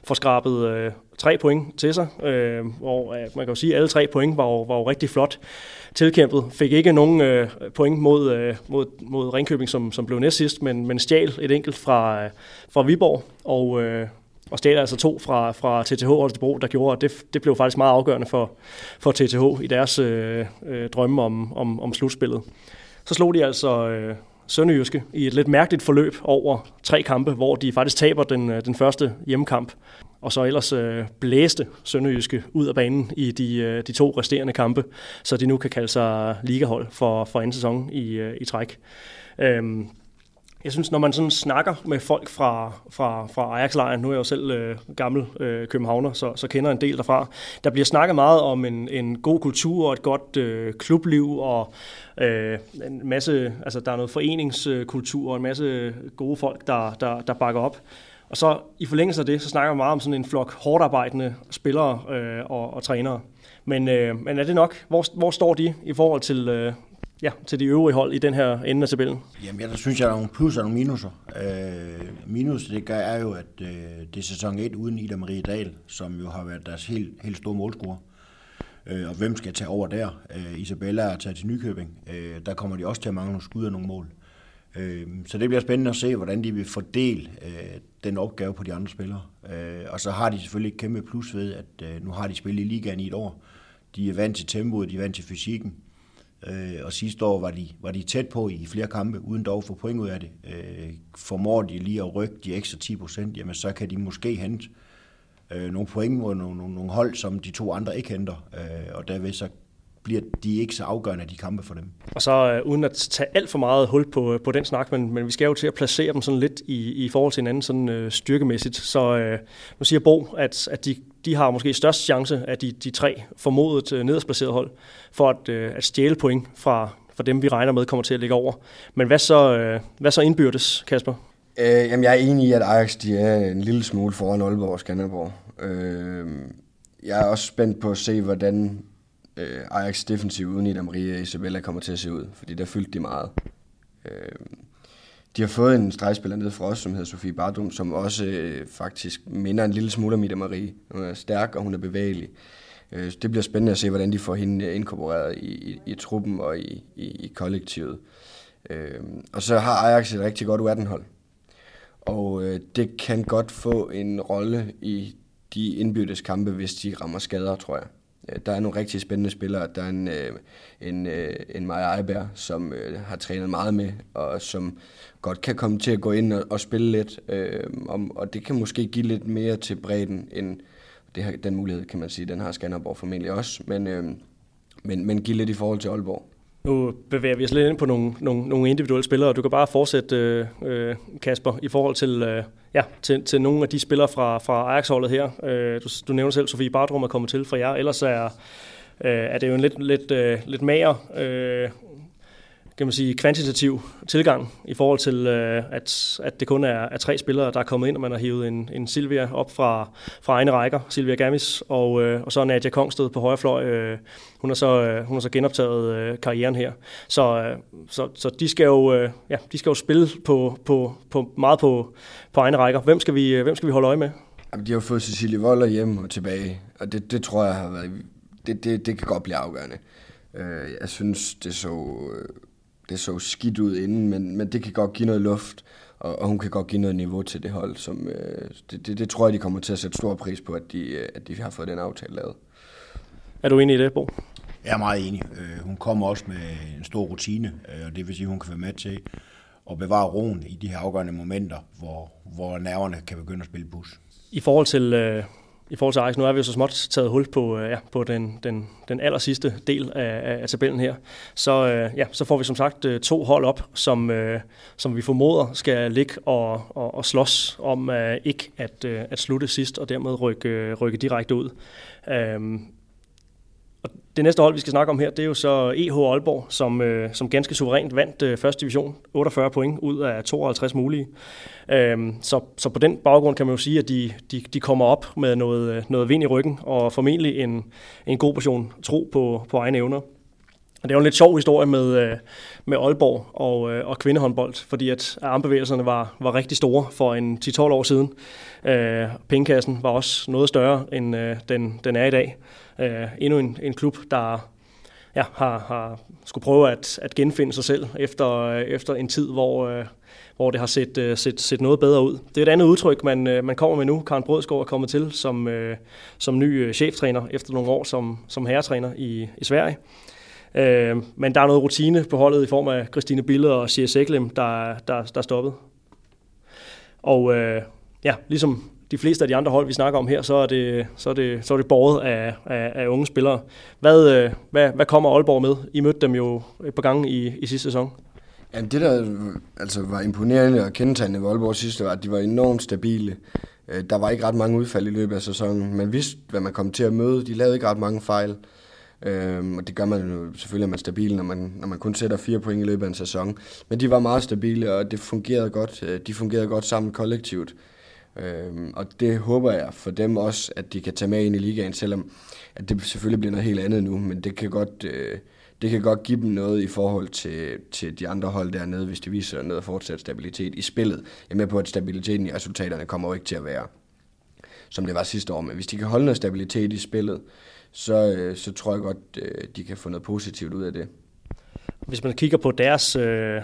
for skrabet øh, tre point til sig, øh, hvor øh, man kan jo sige, at alle tre point var jo, var jo rigtig flot tilkæmpet. Fik ikke nogen øh, point mod, øh, mod, mod Ringkøbing, som, som blev næst sidst, men, men stjal et enkelt fra, øh, fra Viborg, og, øh, og stjal altså to fra, fra TTH Holstebro, der gjorde, at det, det blev faktisk meget afgørende for, for TTH i deres øh, øh, drømme om, om, om slutspillet. Så slog de altså øh, Sønderjyske i et lidt mærkeligt forløb over tre kampe, hvor de faktisk taber den, øh, den første hjemmekamp, og så ellers øh, blæste Sønderjyske ud af banen i de, øh, de to resterende kampe, så de nu kan kalde sig ligahold for, for anden sæson i, øh, i træk. Øhm, jeg synes, når man sådan snakker med folk fra, fra, fra Ajax-lejren, nu er jeg jo selv øh, gammel øh, københavner, så, så kender en del derfra, der bliver snakket meget om en, en god kultur og et godt øh, klubliv og øh, en masse, altså der er noget foreningskultur og en masse gode folk, der, der, der bakker op. Og så i forlængelse af det, så snakker man meget om sådan en flok hårdt arbejdende spillere øh, og, og trænere. Men, øh, men er det nok? Hvor, hvor står de i forhold til, øh, ja, til de øvrige hold i den her ende af tabellen? Jamen, ja, der synes jeg, der er nogle plusser og nogle minuser. Øh, minus, det gør, er jo, at øh, det er sæson 1 uden Ida Marie Dahl, som jo har været deres helt, helt store målscorer. Øh, og hvem skal tage over der? Øh, Isabella er taget til Nykøbing. Øh, der kommer de også til at mangle nogle skud og nogle mål. Øh, så det bliver spændende at se, hvordan de vil fordele øh, den opgave på de andre spillere. Øh, og så har de selvfølgelig et kæmpe plus ved, at øh, nu har de spillet i ligaen i et år. De er vant til tempoet, de er vant til fysikken. Øh, og sidste år var de, var de tæt på i flere kampe, uden dog for få point ud af det. Øh, formår de lige at rykke de ekstra 10 procent, jamen så kan de måske hente øh, nogle point mod nogle, nogle, nogle hold, som de to andre ikke henter. Øh, og derved så bliver de ikke så afgørende, de kampe for dem. Og så øh, uden at tage alt for meget hul på, øh, på den snak, men, men vi skal jo til at placere dem sådan lidt i, i forhold til hinanden sådan øh, styrkemæssigt. Så øh, nu siger Bo, at, at de, de har måske størst chance af de, de tre formodet uh, nedersplacerede hold for at, øh, at stjæle point fra, fra dem, vi regner med kommer til at ligge over. Men hvad så, øh, hvad så indbyrdes, Kasper? Øh, jamen, jeg er enig i, at Ajax de er en lille smule foran Aalborg og Skanderborg. Øh, jeg er også spændt på at se, hvordan øh, Ajax defensiv uden Ida Maria og Isabella kommer til at se ud, fordi der fyldte de meget. Øh, de har fået en stregspiller ned fra os, som hedder Sofie Bardum, som også øh, faktisk minder en lille smule om Ida Marie. Hun er stærk, og hun er bevægelig. Øh, det bliver spændende at se, hvordan de får hende øh, inkorporeret i, i, i truppen og i, i, i kollektivet. Øh, og så har Ajax et rigtig godt U18-hold. Og øh, det kan godt få en rolle i de indbyrdes kampe, hvis de rammer skader, tror jeg. Øh, der er nogle rigtig spændende spillere. Der er en, øh, en, øh, en Maja Eiberg, som har trænet meget med, og som godt kan komme til at gå ind og, og spille lidt. og det kan måske give lidt mere til bredden, end det her, den mulighed, kan man sige, den har Skanderborg formentlig også. Men, men, men give lidt i forhold til Aalborg. Nu bevæger vi os lidt ind på nogle, nogle, nogle individuelle spillere. Du kan bare fortsætte, øh, Kasper, i forhold til, øh, ja, til, til nogle af de spillere fra, fra Ajax-holdet her. Øh, du, du nævner selv, Sofie Bardrum er kommet til fra jer. Ellers er, øh, er det jo en lidt, lidt, øh, lidt mager øh, kan man sige, kvantitativ tilgang i forhold til, øh, at, at det kun er, er tre spillere, der er kommet ind, og man har hivet en, en Silvia op fra, fra egne rækker, Silvia Gamis, og, øh, og så Nadia Kongsted på højre fløj. Øh, hun, har så, øh, hun har så genoptaget øh, karrieren her. Så, øh, så, så de, skal jo, øh, ja, de skal jo spille på, på, på, meget på, på egne rækker. Hvem skal vi, øh, hvem skal vi holde øje med? Jamen, de har fået Cecilie Voller hjem og tilbage, og det, det tror jeg har været, det, det, det kan godt blive afgørende. Øh, jeg synes, det så øh, det så skidt ud inden, men, men det kan godt give noget luft, og, og hun kan godt give noget niveau til det hold. Som, øh, det, det, det tror jeg, de kommer til at sætte stor pris på, at de, øh, at de har fået den aftale lavet. Er du enig i det, Bo? Jeg er meget enig. Øh, hun kommer også med en stor rutine, øh, og det vil sige, at hun kan være med til at bevare roen i de her afgørende momenter, hvor, hvor nerverne kan begynde at spille bus. I forhold til, øh, i forhold til Ajax. Nu er vi jo så småt taget hul på, øh, ja, på den, den, den aller sidste del af, af, af tabellen her. Så, øh, ja, så får vi som sagt øh, to hold op, som, som vi formoder skal ligge og, og, og slås om ikke at, at slutte sidst og dermed rykke, rykke direkte ud. Øhm, og det næste hold, vi skal snakke om her, det er jo så EH Aalborg, som, øh, som ganske suverænt vandt øh, første division. 48 point ud af 52 mulige. Øhm, så, så på den baggrund kan man jo sige, at de, de, de kommer op med noget, øh, noget vind i ryggen, og formentlig en, en god portion tro på, på egne evner. Og det er jo en lidt sjov historie med, øh, med Aalborg og, øh, og kvindehåndbold, fordi at armbevægelserne var, var rigtig store for en 10-12 år siden. Øh, pengekassen var også noget større, end øh, den, den er i dag. Øh, endnu en, en klub, der ja, har, har skulle prøve at, at genfinde sig selv efter, øh, efter en tid, hvor, øh, hvor det har set, øh, set, set noget bedre ud. Det er et andet udtryk, man, øh, man kommer med nu. Karen Brødsgaard er kommet til som, øh, som ny øh, cheftræner efter nogle år som, som herretræner i, i Sverige. Øh, men der er noget rutine på holdet i form af Christine Bille og Sia Seklem, der, der, der er stoppet. Og øh, ja, ligesom de fleste af de andre hold, vi snakker om her, så er det, så er det, så er det båret af, af, af unge spillere. Hvad, øh, hvad, hvad kommer Aalborg med? I mødte dem jo et par gange i, i sidste sæson. Ja, det, der altså, var imponerende og kendetegnende ved Aalborg sidste, var, at de var enormt stabile. Øh, der var ikke ret mange udfald i løbet af sæsonen. Man vidste, hvad man kom til at møde. De lavede ikke ret mange fejl. Øhm, og det gør man jo selvfølgelig, at man er stabil, når man, når man kun sætter fire point i løbet af en sæson. Men de var meget stabile, og det fungerede godt. Øh, de fungerede godt sammen kollektivt. Øhm, og det håber jeg for dem også, at de kan tage med ind i ligaen, selvom at det selvfølgelig bliver noget helt andet nu, men det kan godt, øh, det kan godt give dem noget i forhold til, til de andre hold dernede, hvis de viser noget fortsat stabilitet i spillet. Jeg er med på, at stabiliteten i resultaterne kommer jo ikke til at være, som det var sidste år, men hvis de kan holde noget stabilitet i spillet, så, øh, så tror jeg godt, øh, de kan få noget positivt ud af det. Hvis man kigger på deres øh,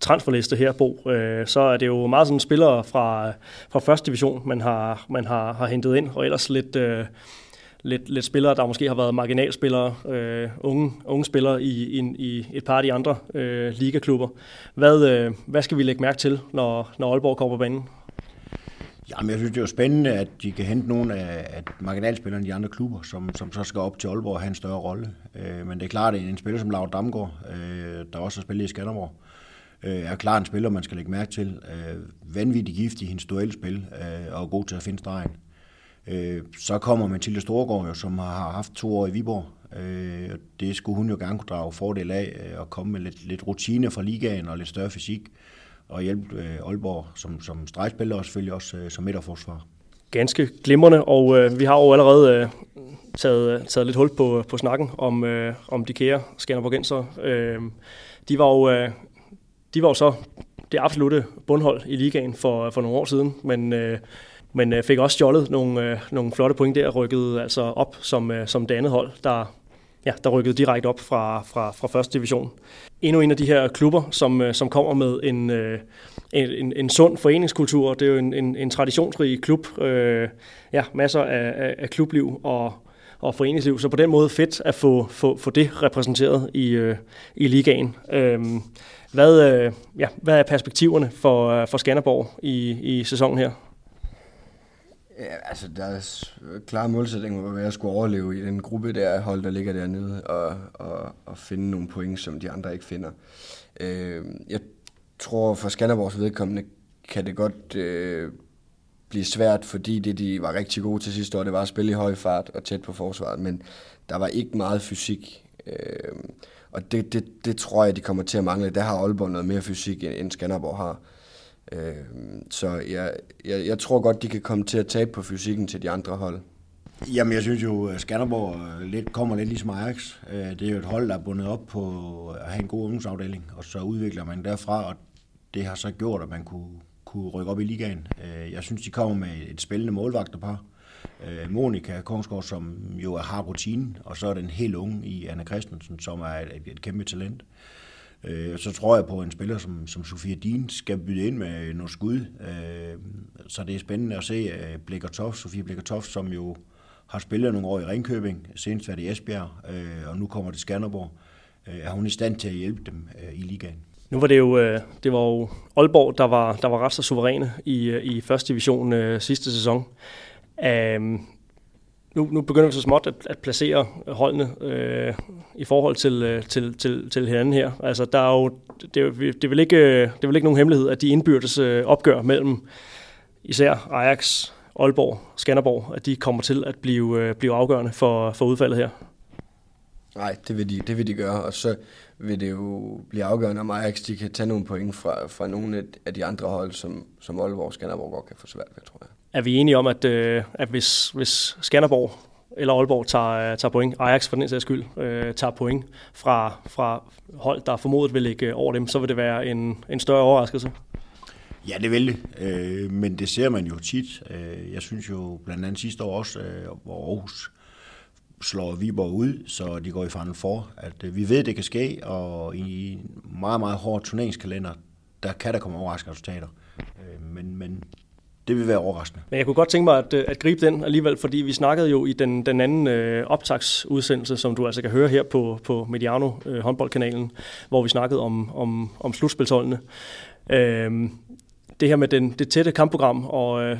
transferliste her, Bo, øh, så er det jo meget sådan spillere fra, fra første division, man har, man har, har hentet ind, og ellers lidt, øh, lidt, lidt spillere, der måske har været marginalspillere, øh, unge, unge spillere i, i, i et par af de andre øh, ligaklubber. Hvad, øh, hvad skal vi lægge mærke til, når, når Aalborg kommer på banen? Jamen, jeg synes, det er jo spændende, at de kan hente nogle af, at marginalspillerne i de andre klubber, som, som så skal op til Aalborg og have en større rolle. Øh, men det er klart, at en spiller som Laura Damgaard, øh, der også har spillet i Skanderborg, øh, er klart en spiller, man skal lægge mærke til. Øh, vanvittig gift i hendes duelspil øh, og god til at finde stregen. Øh, så kommer Mathilde Storgård, jo, som har haft to år i Viborg. Øh, det skulle hun jo gerne kunne drage fordel af øh, og komme med lidt, lidt rutine fra ligaen og lidt større fysik og hjælpe øh, Aalborg som, som stregspiller og selvfølgelig også øh, som midterforsvar. Ganske glimrende, og øh, vi har jo allerede øh, taget, øh, taget lidt hul på, på snakken om, øh, om de kære Skanderborgenser. Øh, de var jo øh, de var jo så det absolute bundhold i ligaen for, for nogle år siden, men, øh, men øh, fik også stjålet nogle, øh, nogle flotte point der, og rykkede altså op som, øh, som det andet hold, der, ja, der rykkede direkte op fra, fra, fra første division. Endnu en af de her klubber, som, øh, som kommer med en, øh, en, en, en sund foreningskultur. Det er jo en, en, en traditionsrig klub. Øh, ja, masser af, af, af klubliv og, og foreningsliv. Så på den måde fedt at få, få, få det repræsenteret i, øh, i ligaen. Øhm, hvad, øh, ja, hvad er perspektiverne for, øh, for Skanderborg i, i sæsonen her? Ja, altså deres klare målsætning må være at skulle overleve i den gruppe der hold, der ligger dernede, og, og, og finde nogle point, som de andre ikke finder. Øh, jeg tror for Skanderborgs vedkommende kan det godt øh, blive svært, fordi det de var rigtig gode til sidste år, det var at spille i høj fart og tæt på forsvaret, men der var ikke meget fysik. Øh, og det, det, det tror jeg, de kommer til at mangle. Der har Aalborg noget mere fysik, end Skanderborg har. Øh, så jeg, jeg, jeg tror godt, de kan komme til at tabe på fysikken til de andre hold. Jamen, jeg synes jo, at Skanderborg øh, lidt, kommer lidt ligesom Ajax. Øh, det er jo et hold, der er bundet op på at have en god ungdomsafdeling, og så udvikler man derfra, og det har så gjort, at man kunne, kunne rykke op i ligaen. Øh, jeg synes, de kommer med et spændende målvagterpar. Øh, Monika Kongsgaard, som jo har rutinen, og så er den helt unge i Anna Christensen, som er et, et kæmpe talent. Øh, så tror jeg på en spiller som, som Sofia Dien skal byde ind med noget skud. Så det er spændende at se øh, Blikkertoft, Sofia Blikkertoft, som jo har spillet nogle år i Ringkøbing, senest været i Esbjerg, og nu kommer til Skanderborg. Er hun i stand til at hjælpe dem i ligaen? Nu var det jo, øh, det var jo Aalborg, der var, der var ret så suveræne i, øh, i første division øh, sidste sæson. Um, nu, nu begynder vi så småt at, at placere holdene øh, i forhold til, øh, til, til, til hinanden her. Altså, der er jo, det, det, er vel ikke, øh, det er vel ikke nogen hemmelighed, at de indbyrdes øh, opgør mellem især Ajax, Aalborg, Skanderborg, at de kommer til at blive, blive afgørende for, for udfaldet her. Nej, det vil, de, det vil de gøre, og så vil det jo blive afgørende, om Ajax de kan tage nogle point fra, fra nogle af de andre hold, som, som Aalborg og Skanderborg godt kan få svært ved, tror jeg er vi enige om, at, øh, at hvis, hvis Skanderborg eller Aalborg tager, tager point, Ajax for den sags skyld, øh, tager point fra, fra hold, der formodet vil ligge over dem, så vil det være en, en større overraskelse. Ja, det vil det, øh, men det ser man jo tit. Øh, jeg synes jo blandt andet sidste år også, øh, hvor Aarhus slår Viborg ud, så de går i fanden for, at øh, vi ved, det kan ske, og i en meget, meget hård turneringskalender, der kan der komme overraskende resultater. Øh, men, men det vil være overraskende. Men jeg kunne godt tænke mig at, øh, at gribe den alligevel, fordi vi snakkede jo i den, den anden øh, optagsudsendelse, som du altså kan høre her på, på Mediano øh, håndboldkanalen, hvor vi snakkede om, om, om slutspilsholdene. Øh, det her med den, det tætte kampprogram, og øh,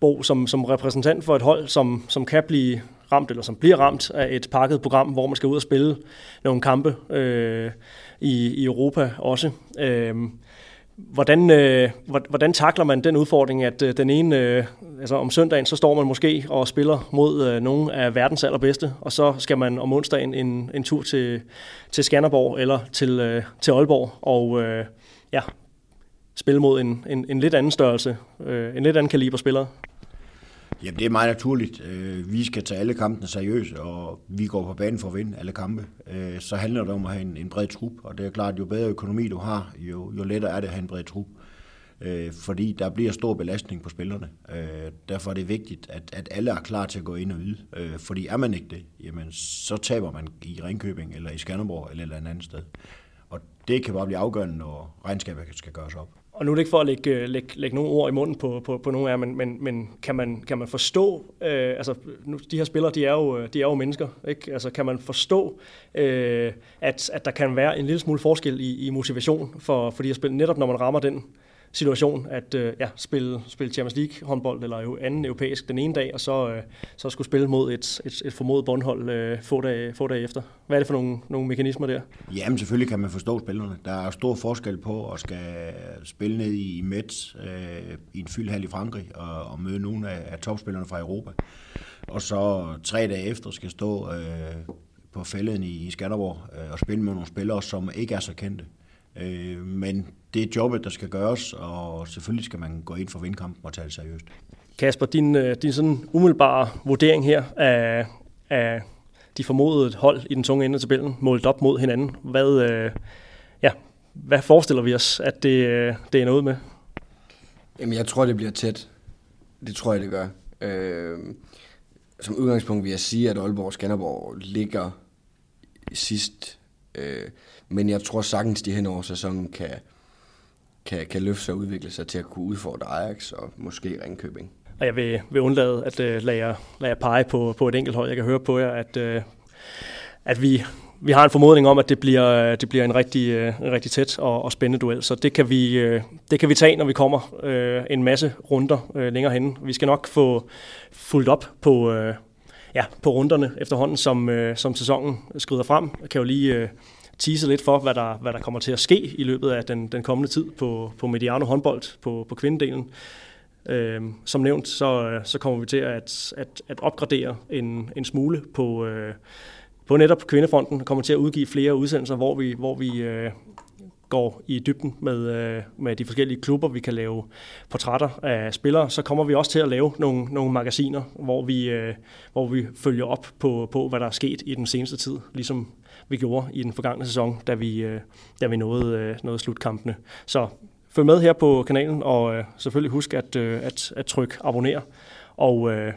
Bo som, som repræsentant for et hold, som, som kan blive ramt, eller som bliver ramt af et pakket program, hvor man skal ud og spille nogle kampe øh, i, i Europa også. Øh, Hvordan, øh, hvordan takler man den udfordring, at øh, den ene, øh, altså om søndagen, så står man måske og spiller mod øh, nogle af verdens allerbedste, og så skal man om onsdagen en, en tur til, til Skanderborg eller til, øh, til Aalborg, og øh, ja, spille mod en, en, en lidt anden størrelse, øh, en lidt anden kaliber spillere. Jamen, det er meget naturligt. Øh, vi skal tage alle kampene seriøst, og vi går på banen for at vinde alle kampe. Øh, så handler det om at have en, en bred trup, og det er klart, at jo bedre økonomi du har, jo, jo lettere er det at have en bred trup. Øh, fordi der bliver stor belastning på spillerne. Derfor er det vigtigt, at, at alle er klar til at gå ind og yde. Fordi er man ikke det, jamen, så taber man i Ringkøbing, eller i Skanderborg, eller et andet sted. Og det kan bare blive afgørende, når regnskabet skal gøres op og nu er det ikke for at lægge, øh, lægge, lægge nogle ord i munden på, på, på nogle af jer, men, men, men kan, man, kan man forstå, øh, altså nu, de her spillere, de er jo, øh, de er jo mennesker, ikke? Altså kan man forstå, øh, at, at der kan være en lille smule forskel i, i motivation for, for de her spil, netop når man rammer den situation at øh, ja, spille, spille Champions League håndbold eller jo anden europæisk den ene dag, og så, øh, så skulle spille mod et, et, et formodet bundhold øh, få, dage, få dage efter. Hvad er det for nogle, nogle mekanismer der? Jamen selvfølgelig kan man forstå spillerne. Der er stor forskel på at skal spille ned i Metz øh, i en fyldhal i Frankrig og, og møde nogle af, af topspillerne fra Europa. Og så tre dage efter skal stå øh, på fælden i, i Skanderborg øh, og spille med nogle spillere, som ikke er så kendte. Øh, men det er jobbet, der skal gøres, og selvfølgelig skal man gå ind for vindkampen og tage det seriøst. Kasper, din, øh, din sådan umiddelbare vurdering her af, af de formodede hold i den tunge ende af tabellen, målt op mod hinanden. Hvad, øh, ja, hvad forestiller vi os, at det, øh, det er noget med? Jamen, jeg tror, det bliver tæt. Det tror jeg, det gør. Øh, som udgangspunkt vil jeg sige, at Aalborg og Skanderborg ligger sidst. Øh, men jeg tror sagtens, de hen over sæsonen kan, kan, kan løfte sig og udvikle sig til at kunne udfordre Ajax og måske Ringkøbing. og jeg vil, vil undlade at uh, lade, jer, lade jer pege på, på et enkelt hold. Jeg kan høre på jer, at, uh, at vi, vi har en formodning om, at det bliver, øh, det bliver en rigtig, uh, en rigtig tæt og, og spændende duel. Så det kan, vi, uh, det kan vi tage, når vi kommer uh, en masse runder uh, længere hen. Vi skal nok få fuldt op på, uh, ja, på runderne efterhånden, som, uh, som sæsonen skrider frem. Jeg kan jo lige... Tease lidt for, hvad der, hvad der kommer til at ske i løbet af den, den kommende tid på, på Mediano håndbold på, på kvindedelen. Øh, som nævnt, så, så kommer vi til at, at, at opgradere en, en smule på, øh, på netop Kvindefronten. kommer til at udgive flere udsendelser, hvor vi, hvor vi øh, går i dybden med, øh, med de forskellige klubber. Vi kan lave portrætter af spillere. Så kommer vi også til at lave nogle, nogle magasiner, hvor vi, øh, hvor vi følger op på, på, hvad der er sket i den seneste tid. Ligesom vi gjorde i den forgangne sæson, da vi, øh, da vi nåede, øh, nåede slutkampene. Så følg med her på kanalen, og øh, selvfølgelig husk at, øh, at, at trykke abonner. Og øh,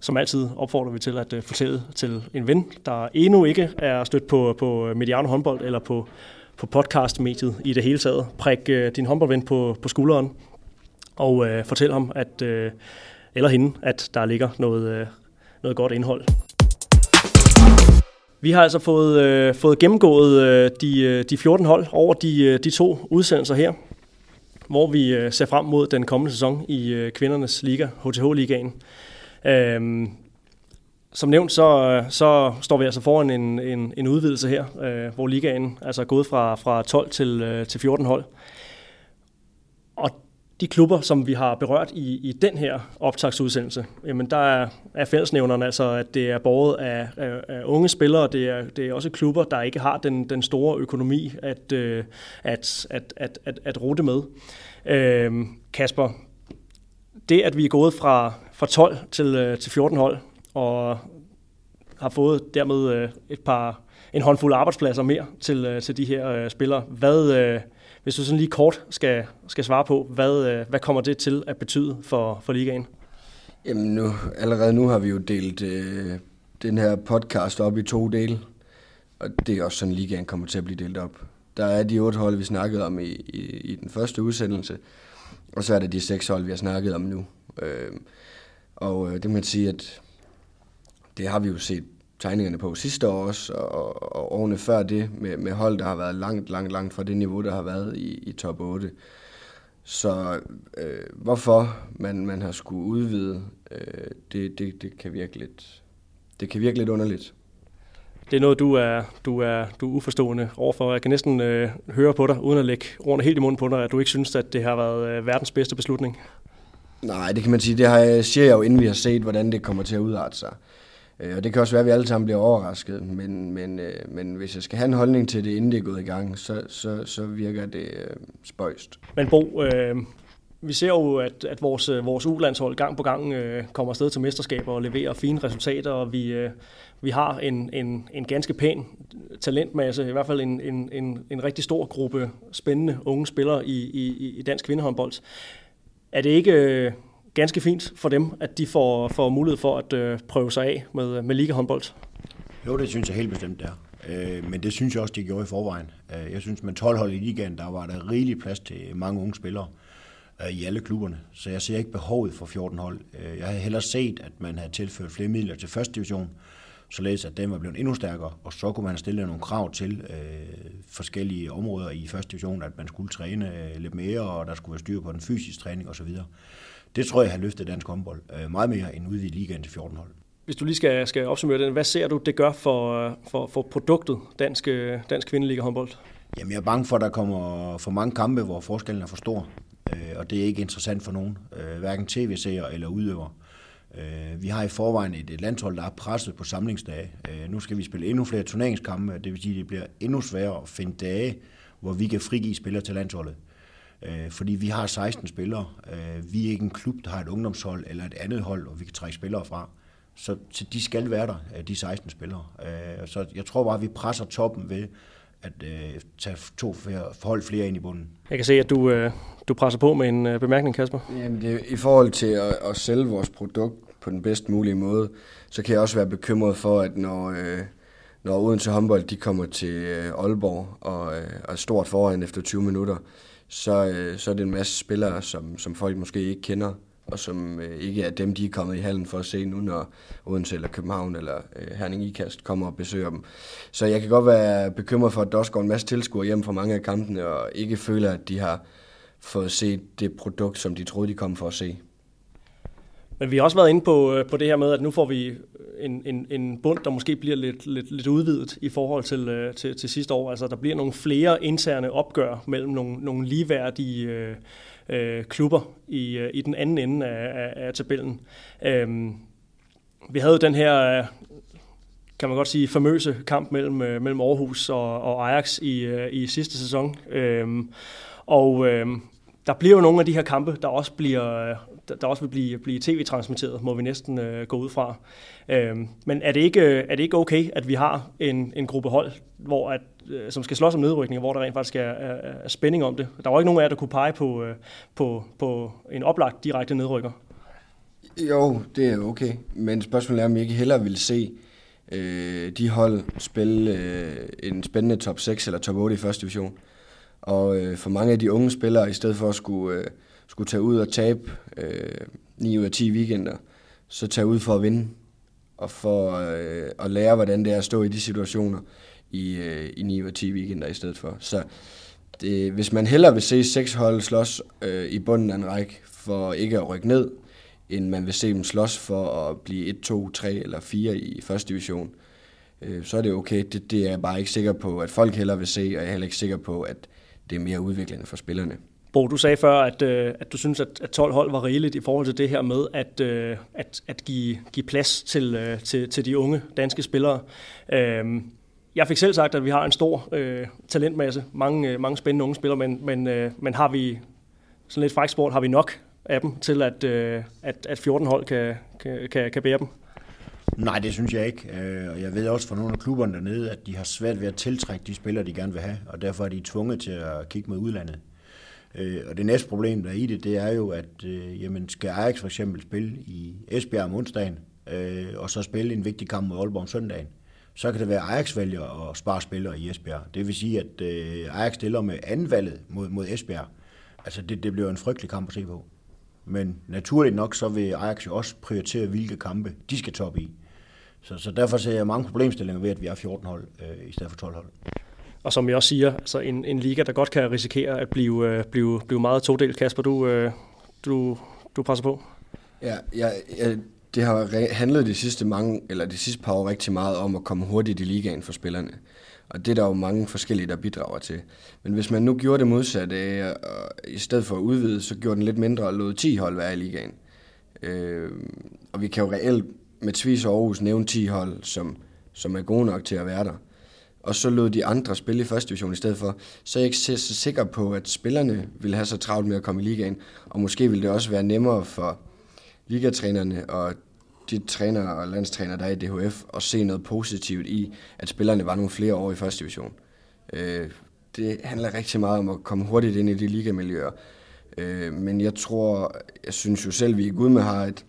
som altid opfordrer vi til at øh, fortælle til en ven, der endnu ikke er stødt på, på øh, Mediano håndbold eller på, på podcastmediet i det hele taget. Prik øh, din håndboldven på, på skulderen og øh, fortæl ham, at, øh, eller hende, at der ligger noget, øh, noget godt indhold. Vi har altså fået, øh, fået gennemgået øh, de, øh, de 14 hold over de, øh, de to udsendelser her, hvor vi øh, ser frem mod den kommende sæson i øh, kvindernes liga, HTH-ligaen. Øh, som nævnt, så, øh, så står vi altså foran en, en, en udvidelse her, øh, hvor ligaen altså er gået fra, fra 12 til, øh, til 14 hold. De klubber, som vi har berørt i, i den her optagsudsendelse, jamen der er, er fællesnævnerne altså, at det er båret af, af, af unge spillere, det er, det er også klubber, der ikke har den, den store økonomi at, øh, at, at, at, at, at rute med. Øh, Kasper, det at vi er gået fra, fra 12 til, øh, til 14 hold, og har fået dermed øh, et par en håndfuld arbejdspladser mere til, øh, til de her øh, spillere. Hvad, øh, hvis du sådan lige kort skal, skal svare på, hvad, øh, hvad kommer det til at betyde for, for ligaen? Jamen nu, allerede nu har vi jo delt øh, den her podcast op i to dele, og det er også sådan, ligaen kommer til at blive delt op. Der er de otte hold, vi snakkede om i, i, i den første udsendelse, og så er der de seks hold, vi har snakket om nu. Øh, og øh, det må man sige, at det har vi jo set tegningerne på sidste år også, og, og årene før det, med, med hold, der har været langt, langt, langt fra det niveau, der har været i, i top 8. Så øh, hvorfor man, man har skulle udvide, øh, det, det, det, kan virke lidt, det kan virke lidt underligt. Det er noget, du er, du er, du er uforstående overfor. Jeg kan næsten øh, høre på dig, uden at lægge ordene helt i munden på dig, at du ikke synes, at det har været øh, verdens bedste beslutning. Nej, det kan man sige. Det har, siger jeg jo, inden vi har set, hvordan det kommer til at udarte sig. Øh, Øh, og det kan også være, at vi alle sammen bliver overrasket, men, men, øh, men hvis jeg skal have en holdning til det, inden det er gået i gang, så, så, så virker det øh, spøjst. Men Bo, øh, vi ser jo, at, at vores, øh, vores U-landshold gang på gang øh, kommer afsted til mesterskaber og leverer fine resultater, og vi, øh, vi har en, en, en ganske pæn talentmasse, i hvert fald en, en, en, en rigtig stor gruppe spændende unge spillere i, i, i dansk kvindehåndbold. Er det ikke... Øh, ganske fint for dem, at de får, får mulighed for at øh, prøve sig af med, øh, med ligahåndbold. Jo, det synes jeg helt bestemt, der. Øh, men det synes jeg også, de gjorde i forvejen. Øh, jeg synes, med 12 hold i ligaen, der var der rigelig plads til mange unge spillere øh, i alle klubberne. Så jeg ser ikke behovet for 14 hold. Øh, jeg havde hellere set, at man havde tilført flere midler til første division, således at den var blevet endnu stærkere, og så kunne man stille nogle krav til øh, forskellige områder i første division, at man skulle træne øh, lidt mere, og der skulle være styr på den fysiske træning osv. Det tror jeg har løftet dansk håndbold øh, meget mere end udvidet ligaen til 14 hold. Hvis du lige skal, skal opsummere det, hvad ser du, det gør for, for, for produktet, dansk, dansk kvindeliga håndbold? Jamen, jeg er bange for, at der kommer for mange kampe, hvor forskellen er for stor. Øh, og det er ikke interessant for nogen, øh, hverken tv-seere eller udøvere. Vi har i forvejen et, et landshold, der er presset på samlingsdage. Nu skal vi spille endnu flere turneringskampe, det vil sige, at det bliver endnu sværere at finde dage, hvor vi kan frigive spillere til landsholdet. Øh, fordi vi har 16 spillere. Øh, vi er ikke en klub, der har et ungdomshold eller et andet hold, og vi kan trække spillere fra. Så, så de skal være der, øh, de 16 spillere. Øh, så jeg tror bare, at vi presser toppen ved at øh, tage to hold flere ind i bunden. Jeg kan se, at du, øh, du presser på med en øh, bemærkning, Kasper. Jamen, det, i forhold til at, at sælge vores produkt på den bedst mulige måde, så kan jeg også være bekymret for, at når, øh, når Odense håndbold de kommer til øh, Aalborg og, øh, er stort foran efter 20 minutter, så, øh, så er det en masse spillere, som, som folk måske ikke kender. og som øh, ikke er dem, de er kommet i hallen for at se nu, når Odense eller København eller øh, Herning Ikast kommer og besøger dem. Så jeg kan godt være bekymret for, at der også går en masse tilskuere hjem fra mange af kampene, og ikke føler, at de har fået set det produkt, som de troede, de kom for at se. Men vi har også været inde på, øh, på det her med, at nu får vi øh, en, en, en bund, der måske bliver lidt, lidt, lidt udvidet i forhold til, øh, til, til sidste år. Altså, der bliver nogle flere interne opgør mellem nogle, nogle ligeværdige øh, øh, klubber i, øh, i den anden ende af, af, af tabellen. Øhm, vi havde jo den her, kan man godt sige, famøse kamp mellem, mellem Aarhus og, og Ajax i, i sidste sæson. Øhm, og øhm, der bliver jo nogle af de her kampe, der også bliver der også vil blive, blive tv-transmitteret, må vi næsten øh, gå ud fra. Øh, men er det, ikke, er det ikke okay, at vi har en, en gruppe hold, hvor at, øh, som skal slås om nedrykning, hvor der rent faktisk er, er, er spænding om det? Der var ikke nogen af jer, der kunne pege på, øh, på, på en oplagt direkte nedrykker. Jo, det er okay. Men spørgsmålet er, om I ikke hellere vil se øh, de hold spille øh, en spændende top 6 eller top 8 i første division. Og øh, for mange af de unge spillere, i stedet for at skulle... Øh, skulle tage ud og tabe øh, 9 ud af 10 weekender, så tage ud for at vinde, og for øh, at lære, hvordan det er at stå i de situationer i, øh, i 9 ud af 10 weekender i stedet for. Så det, hvis man hellere vil se seks hold slås øh, i bunden af en række for ikke at rykke ned, end man vil se dem slås for at blive 1, 2, 3 eller 4 i første division, øh, så er det okay. Det, det er jeg bare ikke sikker på, at folk hellere vil se, og jeg er heller ikke sikker på, at det er mere udviklende for spillerne. Bo, du sagde før, at, øh, at du synes, at, at 12 hold var rigeligt i forhold til det her med at, øh, at, at give, give plads til, øh, til, til de unge danske spillere. Øh, jeg fik selv sagt, at vi har en stor øh, talentmasse, mange, øh, mange spændende unge spillere, men, men, øh, men har vi sådan lidt fræksport, har vi nok af dem til, at, øh, at, at 14 hold kan, kan, kan, kan bære dem? Nej, det synes jeg ikke. Øh, og jeg ved også fra nogle af klubberne dernede, at de har svært ved at tiltrække de spillere, de gerne vil have, og derfor er de tvunget til at kigge mod udlandet. Øh, og det næste problem, der er i det, det er jo, at øh, jamen, skal Ajax for eksempel spille i Esbjerg om onsdagen, øh, og så spille en vigtig kamp mod Aalborg om søndagen, så kan det være, at Ajax vælger at spare spillere i Esbjerg. Det vil sige, at øh, Ajax stiller med andenvalget mod, mod Esbjerg. Altså, det, det bliver en frygtelig kamp at se på. Men naturligt nok, så vil Ajax jo også prioritere, hvilke kampe de skal toppe i. Så, så derfor ser jeg mange problemstillinger ved, at vi har 14 hold øh, i stedet for 12 hold. Og som jeg også siger, altså en, en liga, der godt kan risikere at blive, øh, blive, blive meget todelt. Kasper, du, øh, du, du presser på. Ja, ja, ja, det har handlet de sidste, mange, eller de sidste par år rigtig meget om at komme hurtigt i ligaen for spillerne. Og det er der jo mange forskellige, der bidrager til. Men hvis man nu gjorde det modsatte, og i stedet for at udvide, så gjorde den lidt mindre og lod 10 hold være i ligaen. Øh, og vi kan jo reelt med Tvis og Aarhus nævne 10 hold, som, som er gode nok til at være der og så lod de andre spille i første division i stedet for, så er jeg ikke så sikker på, at spillerne vil have så travlt med at komme i ligaen, og måske vil det også være nemmere for ligatrænerne og de trænere og landstræner, der er i DHF, at se noget positivt i, at spillerne var nogle flere år i første division. Øh, det handler rigtig meget om at komme hurtigt ind i de ligamiljøer. Øh, men jeg tror, jeg synes jo selv, at vi i Gudme har et,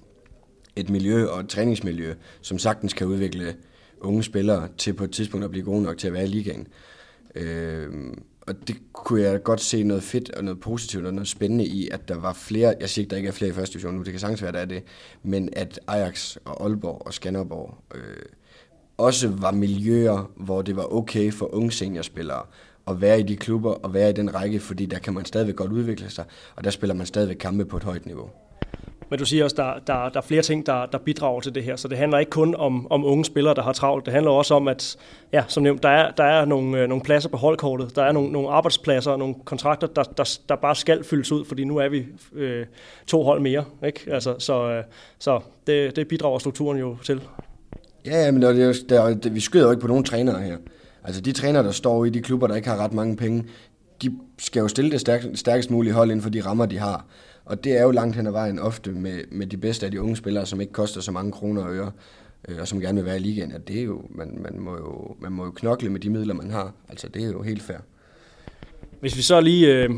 et miljø og et træningsmiljø, som sagtens kan udvikle unge spillere til på et tidspunkt at blive gode nok til at være i ligaen. Øh, og det kunne jeg godt se noget fedt og noget positivt og noget spændende i, at der var flere, jeg siger ikke, der ikke er flere i første division nu, det kan sagtens være, der er det, men at Ajax og Aalborg og Skanderborg øh, også var miljøer, hvor det var okay for unge seniorspillere at være i de klubber og være i den række, fordi der kan man stadigvæk godt udvikle sig, og der spiller man stadigvæk kampe på et højt niveau. Men du siger også, der, der, der er flere ting, der, der bidrager til det her. Så det handler ikke kun om, om unge spillere, der har travlt. Det handler også om, at ja, som nævnt, der er, der er nogle, øh, nogle pladser på holdkortet. Der er nogle, nogle arbejdspladser, nogle kontrakter, der, der, der bare skal fyldes ud, fordi nu er vi øh, to hold mere. Ikke? Altså, så øh, så det, det bidrager strukturen jo til. Ja, men der, der, der, vi skyder jo ikke på nogen trænere her. Altså de trænere, der står i de klubber, der ikke har ret mange penge, de skal jo stille det stærk, stærkest mulige hold inden for de rammer, de har. Og det er jo langt hen ad vejen ofte med, med de bedste af de unge spillere, som ikke koster så mange kroner og øre, øh, og som gerne vil være i ligaen. At det er jo, man, man, må jo, man må jo knokle med de midler, man har. Altså, det er jo helt fair. Hvis vi så lige øh,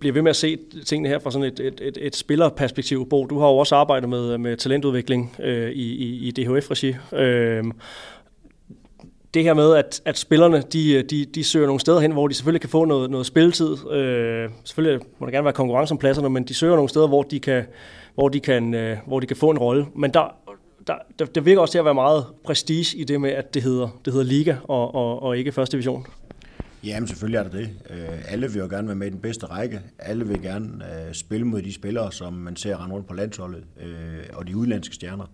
bliver ved med at se tingene her fra sådan et, et, et, et spillerperspektiv, Bo, du har jo også arbejdet med, med talentudvikling øh, i, i, i DHF-regi. Øh, det her med, at, at spillerne de, de, de søger nogle steder hen, hvor de selvfølgelig kan få noget, noget spilletid. Øh, selvfølgelig må der gerne være konkurrence om pladserne, men de søger nogle steder, hvor de kan, hvor de kan, øh, hvor de kan få en rolle. Men der, der, der, der virker også til at være meget prestige i det med, at det hedder, det hedder liga og, og, og ikke første division. Jamen selvfølgelig er der det. Øh, alle vil jo gerne være med i den bedste række. Alle vil gerne øh, spille mod de spillere, som man ser rende rundt på landsholdet, øh, og de udlandske stjerner. Øh,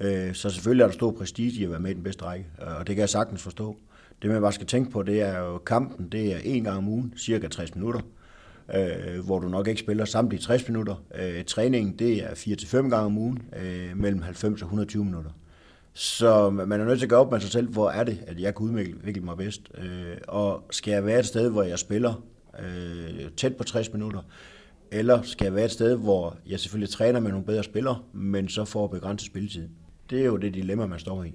Øh, så selvfølgelig er der stor prestige i at være med i den bedste række, og det kan jeg sagtens forstå. Det man bare skal tænke på, det er jo kampen, det er en gang om ugen, cirka 60 minutter, øh, hvor du nok ikke spiller samtlige 60 minutter. Øh, træningen, det er 4-5 gange om ugen, øh, mellem 90 og 120 minutter. Så man er nødt til at gøre op med sig selv, hvor er det, at jeg kan udvikle mig bedst. Øh, og skal jeg være et sted, hvor jeg spiller øh, tæt på 60 minutter, eller skal jeg være et sted, hvor jeg selvfølgelig træner med nogle bedre spillere, men så får begrænset spilletid. Det er jo det dilemma, man står i.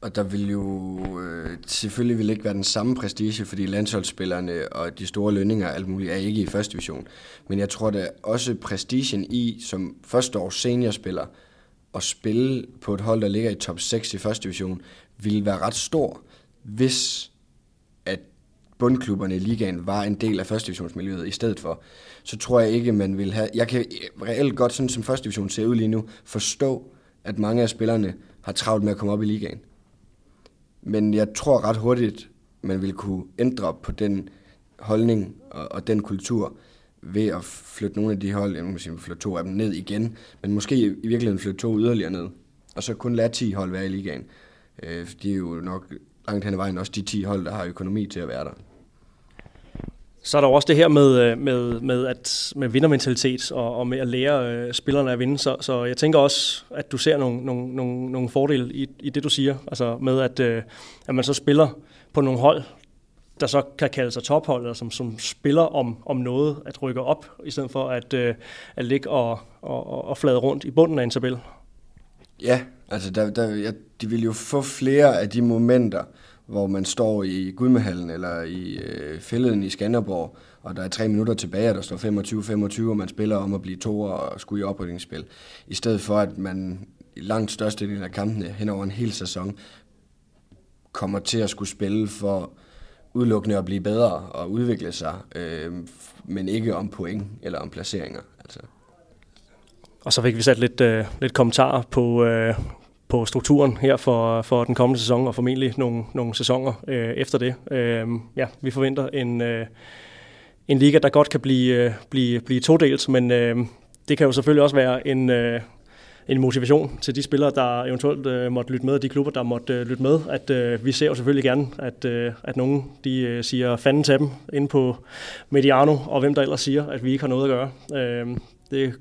Og der vil jo øh, selvfølgelig vil ikke være den samme prestige, fordi landsholdsspillerne og de store lønninger og alt muligt er ikke i første division. Men jeg tror da også prestigen i, som første års seniorspiller, at spille på et hold, der ligger i top 6 i første division, ville være ret stor, hvis at bundklubberne i ligaen var en del af første divisionsmiljøet i stedet for. Så tror jeg ikke, man vil have... Jeg kan reelt godt, sådan som første division ser ud lige nu, forstå, at mange af spillerne har travlt med at komme op i ligaen. Men jeg tror ret hurtigt, man vil kunne ændre på den holdning og, og den kultur ved at flytte nogle af de hold, jeg må sige, flytte to af dem ned igen, men måske i virkeligheden flytte to yderligere ned, og så kun lade 10 hold være i ligaen. Øh, de er jo nok langt hen ad vejen også de 10 hold, der har økonomi til at være der. Så er der også det her med, øh, med, med, at, med vindermentalitet og, og med at lære øh, spillerne at vinde. Så, så jeg tænker også, at du ser nogle, nogle, nogle, nogle fordele i, i det, du siger. Altså med, at, øh, at man så spiller på nogle hold, der så kan kalde sig tophold, eller som, som spiller om, om noget at rykke op, i stedet for at, øh, at ligge og, og, og flade rundt i bunden af en tabel. Ja, altså der, der, ja, de vil jo få flere af de momenter, hvor man står i Gudmehallen eller i øh, fælleden i Skanderborg, og der er tre minutter tilbage, og der står 25-25, og man spiller om at blive to og skulle i oprykningsspil. I stedet for, at man i langt største af kampene hen over en hel sæson kommer til at skulle spille for udelukkende at blive bedre og udvikle sig, øh, men ikke om point eller om placeringer. Altså. Og så fik vi sat lidt, øh, lidt kommentarer på, øh, på strukturen her for, for den kommende sæson, og formentlig nogle, nogle sæsoner øh, efter det. Øh, ja, vi forventer en, øh, en liga, der godt kan blive, øh, blive, blive todelt, men øh, det kan jo selvfølgelig også være en, øh, en motivation til de spillere, der eventuelt øh, måtte lytte med, og de klubber, der måtte øh, lytte med, at øh, vi ser jo selvfølgelig gerne, at, øh, at nogen de, øh, siger fanden til dem inde på Mediano, og hvem der ellers siger, at vi ikke har noget at gøre. Øh, det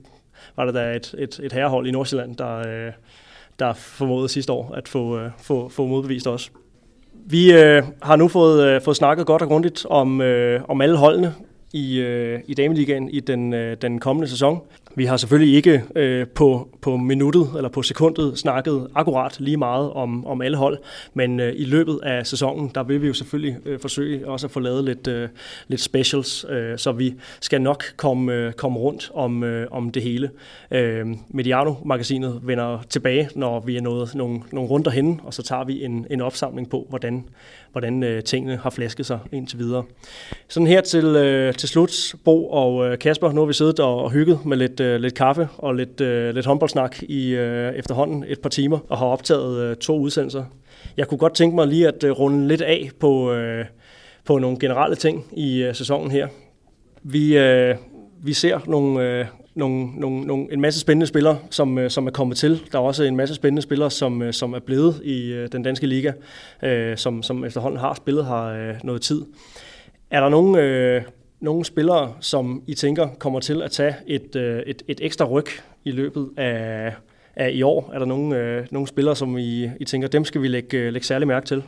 var der da et, et, et herrehold i Nordsjælland, der, øh, der formåede sidste år at få, øh, få, få modbevist os. Vi øh, har nu fået, øh, fået snakket godt og grundigt om, øh, om alle holdene i, øh, i Dameligaen i den, øh, den kommende sæson. Vi har selvfølgelig ikke øh, på, på minuttet eller på sekundet snakket akkurat lige meget om, om alle hold, men øh, i løbet af sæsonen, der vil vi jo selvfølgelig øh, forsøge også at få lavet lidt, øh, lidt specials, øh, så vi skal nok komme, øh, komme rundt om, øh, om det hele. Øh, Mediano-magasinet vender tilbage, når vi er nået nogle, nogle runder henne, og så tager vi en, en opsamling på, hvordan, hvordan øh, tingene har flæsket sig indtil videre. Sådan her til, øh, til slut, Bo og øh, Kasper, nu har vi siddet og, og hygget med lidt, øh, lidt kaffe og lidt, øh, lidt håndboldsnak i øh, efterhånden et par timer, og har optaget øh, to udsendelser. Jeg kunne godt tænke mig lige at øh, runde lidt af på, øh, på nogle generelle ting i øh, sæsonen her. Vi, øh, vi ser nogle, øh, nogle, nogle, nogle, en masse spændende spillere, som, øh, som er kommet til. Der er også en masse spændende spillere, som, øh, som er blevet i øh, den danske liga, øh, som, som efterhånden har spillet her øh, noget tid. Er der nogle, øh, nogle spillere, som I tænker kommer til at tage et, øh, et, et ekstra ryg i løbet af, af i år? Er der nogle, øh, nogle spillere, som I, I tænker, dem skal vi lægge, øh, lægge særlig mærke til?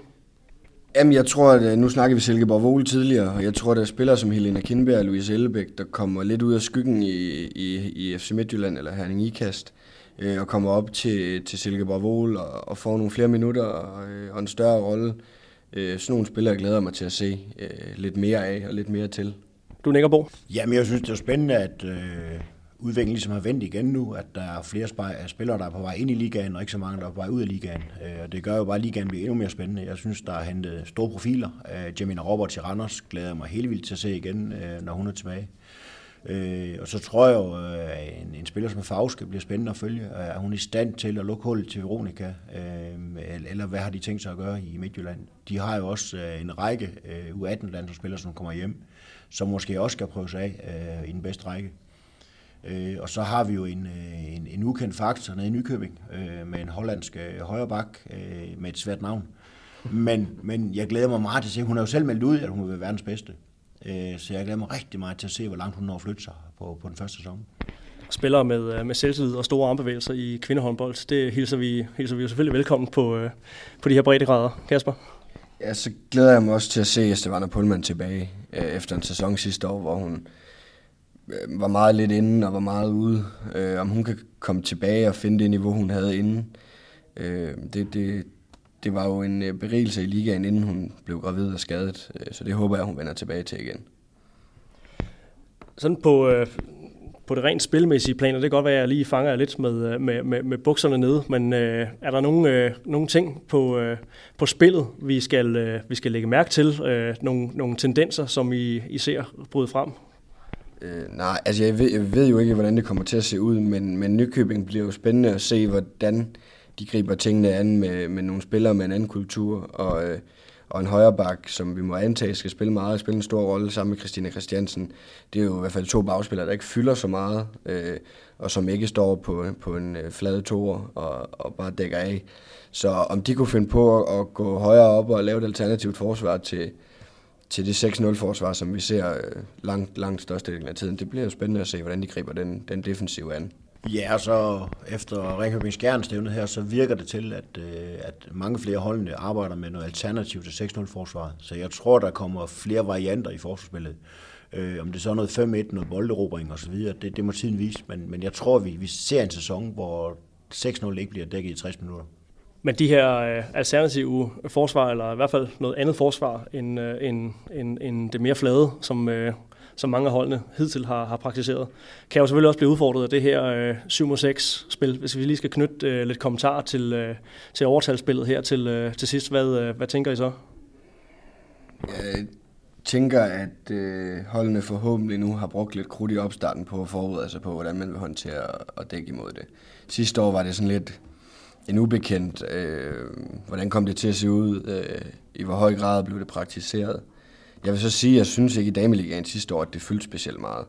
Jamen, jeg tror, at øh, nu snakker vi Silkeborg Vole tidligere, og jeg tror, der er spillere som Helena Kindberg og Louise Ellebæk, der kommer lidt ud af skyggen i, i, i FC Midtjylland eller Herning Ikast, øh, og kommer op til, til Silkeborg Vole og, og får nogle flere minutter og, øh, og en større rolle. Øh, sådan nogle spillere glæder mig til at se øh, lidt mere af og lidt mere til. Du nikker, Bo? Jamen, jeg synes, det er spændende, at øh, udviklingen ligesom har vendt igen nu, at der er flere spillere, der er på vej ind i ligaen, og ikke så mange, der er på vej ud af ligaen. Øh, og det gør jo bare, at ligaen bliver endnu mere spændende. Jeg synes, der er hentet store profiler. Øh, Jamina Roberts i Randers glæder mig helt vildt til at se igen, øh, når hun er tilbage. Øh, og så tror jeg jo, at en, en spiller som Fauske bliver spændende at følge. Er hun i stand til at lukke hullet til Veronica? Øh, eller hvad har de tænkt sig at gøre i Midtjylland? De har jo også en række U18-landsspillere, som kommer hjem, som måske også skal prøves af af i den bedste række. Øh, og så har vi jo en, øh, en, en ukendt faktor nede i Nykøbing øh, med en hollandsk øh, højreback øh, med et svært navn. Men, men jeg glæder mig meget til at se, hun har jo selv meldt ud, at hun vil være verdens bedste. Øh, så jeg glæder mig rigtig meget til at se, hvor langt hun når at flytte sig på, på den første sæson. Spillere med, øh, med selvtillid og store armbevægelser i kvindehåndbold, det hilser vi, hilser vi jo selvfølgelig velkommen på, øh, på de her breddegrader. Kasper? Ja, så glæder jeg mig også til at se Estevana Pullman tilbage øh, efter en sæson sidste år, hvor hun Øh, var meget lidt inde og var meget ude. Øh, om hun kan komme tilbage og finde det niveau, hun havde inden. Øh, det, det, det var jo en øh, berigelse i ligaen, inden hun blev gravid og skadet. Øh, så det håber jeg, hun vender tilbage til igen. Sådan på, øh, på det rent spilmæssige plan, og det kan godt være, at jeg lige fanger lidt med, øh, med, med, med bukserne nede, men øh, er der nogle, øh, nogle ting på, øh, på spillet, vi skal, øh, vi skal lægge mærke til? Øh, nogle, nogle tendenser, som I, I ser bryde frem Øh, nej, altså jeg ved, jeg ved jo ikke, hvordan det kommer til at se ud, men, men Nykøbing bliver jo spændende at se, hvordan de griber tingene an med, med nogle spillere med en anden kultur, og, øh, og en højreback, som vi må antage skal spille meget, og spille en stor rolle sammen med Christina Christiansen. Det er jo i hvert fald to bagspillere, der ikke fylder så meget, øh, og som ikke står på, på en øh, flad toer og, og bare dækker af. Så om de kunne finde på at, at gå højere op og lave et alternativt forsvar til, til det 6-0-forsvar, som vi ser øh, langt, langt størstedelen af tiden. Det bliver jo spændende at se, hvordan de griber den, den defensive an. Ja, og så efter Ringkøbing Skjern her, så virker det til, at, øh, at mange flere holdene arbejder med noget alternativ til 6-0-forsvaret. Så jeg tror, der kommer flere varianter i forsvarsspillet. Øh, om det så er noget 5-1, noget bolderobring osv., det, det må tiden vise. Men, men jeg tror, vi, vi ser en sæson, hvor 6-0 ikke bliver dækket i 60 minutter. Men de her øh, alternative forsvar, eller i hvert fald noget andet forsvar end, øh, end, end, end det mere flade, som, øh, som mange af holdene hidtil har, har praktiseret, kan jo selvfølgelig også blive udfordret af det her øh, 7-6-spil. Hvis vi lige skal knytte øh, lidt kommentar til, øh, til overtalsspillet her til, øh, til sidst, hvad, øh, hvad tænker I så? Jeg tænker, at øh, holdene forhåbentlig nu har brugt lidt krudt i opstarten på at forberede sig på, hvordan man vil håndtere og dække imod det. Sidste år var det sådan lidt en ubekendt. Øh, hvordan kom det til at se ud? Øh, I hvor høj grad blev det praktiseret? Jeg vil så sige, at jeg synes ikke i Dameligaen sidste år, at det fyldte specielt meget.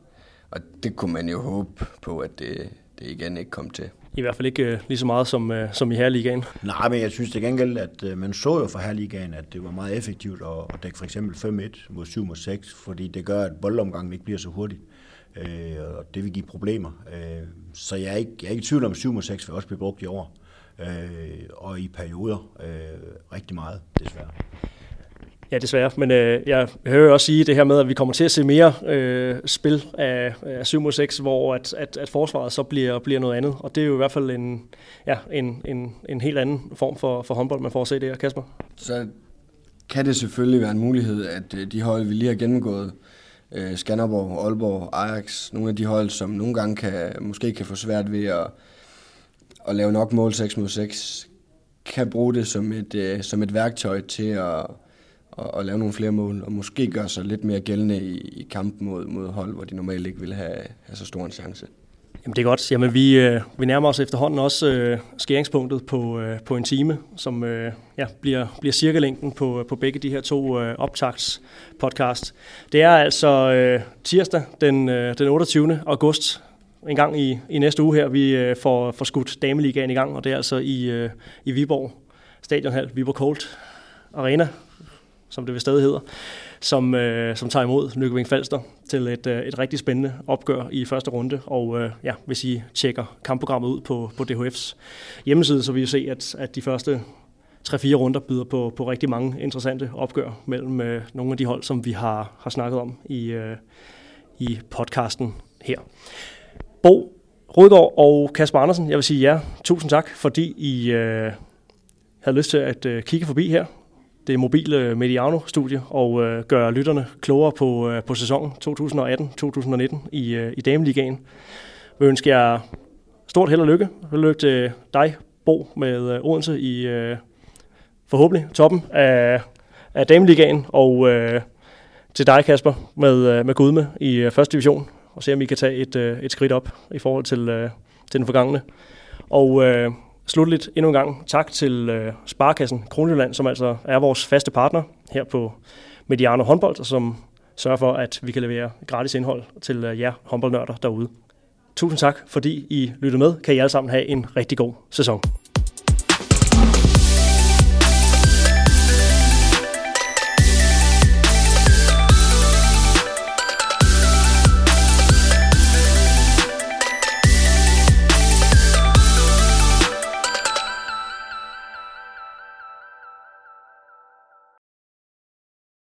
Og det kunne man jo håbe på, at det, det igen ikke kom til. I hvert fald ikke øh, lige så meget som, øh, som i Herligaen. Nej, men jeg synes det gengæld, at øh, man så jo for Herligaen, at det var meget effektivt at, at dække for eksempel 5-1 mod 7-6, fordi det gør, at boldomgangen ikke bliver så hurtig. Øh, og det vil give problemer. Øh, så jeg er, ikke, jeg er ikke i tvivl om, at 7-6 vil også blive brugt i år øh, og i perioder øh, rigtig meget, desværre. Ja, desværre. Men øh, jeg hører også sige det her med, at vi kommer til at se mere øh, spil af, af 7 mod 6, hvor at, at, at forsvaret så bliver, bliver noget andet. Og det er jo i hvert fald en, ja, en, en, en helt anden form for, for håndbold, man får at se det her, Kasper. Så kan det selvfølgelig være en mulighed, at øh, de hold, vi lige har gennemgået, øh, Skanderborg, Aalborg, Ajax, nogle af de hold, som nogle gange kan, måske kan få svært ved at at lave nok mål 6 mod 6, kan bruge det som et, øh, som et værktøj til at, at, at lave nogle flere mål, og måske gøre sig lidt mere gældende i, i kampen mod, mod hold, hvor de normalt ikke vil have, have så stor en chance. Jamen det er godt. Jamen vi, øh, vi nærmer os efterhånden også øh, skæringspunktet på, øh, på en time, som øh, ja, bliver, bliver cirkelængden på, øh, på begge de her to øh, optagts podcast. Det er altså øh, tirsdag den, øh, den 28. august en gang i, i næste uge her, vi øh, får, får skudt Dameligaen i gang, og det er altså i, øh, i Viborg Stadionhal, Viborg Colt Arena, som det vil stadig hedder, som, øh, som tager imod Nykøbing Falster til et, øh, et rigtig spændende opgør i første runde. Og øh, ja, hvis I tjekker kampprogrammet ud på, på DHF's hjemmeside, så vil I se, at, at de første 3-4 runder byder på, på rigtig mange interessante opgør mellem øh, nogle af de hold, som vi har, har snakket om i, øh, i podcasten her. Bo Rødgaard og Kasper Andersen, jeg vil sige ja. Tusind tak, fordi I øh, havde lyst til at øh, kigge forbi her. Det mobile Mediano-studie og øh, gøre lytterne klogere på, øh, på sæsonen 2018-2019 i, øh, i Dameligaen. Vi ønsker jer stort held og lykke. Held og lykke til dig, Bo, med øh, Odense i øh, forhåbentlig toppen af, af Dameligaen, og øh, til dig, Kasper, med, øh, med Gudme i øh, første division, og se om I kan tage et, øh, et skridt op i forhold til, øh, til den forgangne. Og øh, slutligt endnu en gang tak til øh, Sparkassen Kronjylland, som altså er vores faste partner her på Mediano håndbold, og som sørger for, at vi kan levere gratis indhold til øh, jer håndboldnørder derude. Tusind tak, fordi I lyttede med. Kan I alle sammen have en rigtig god sæson.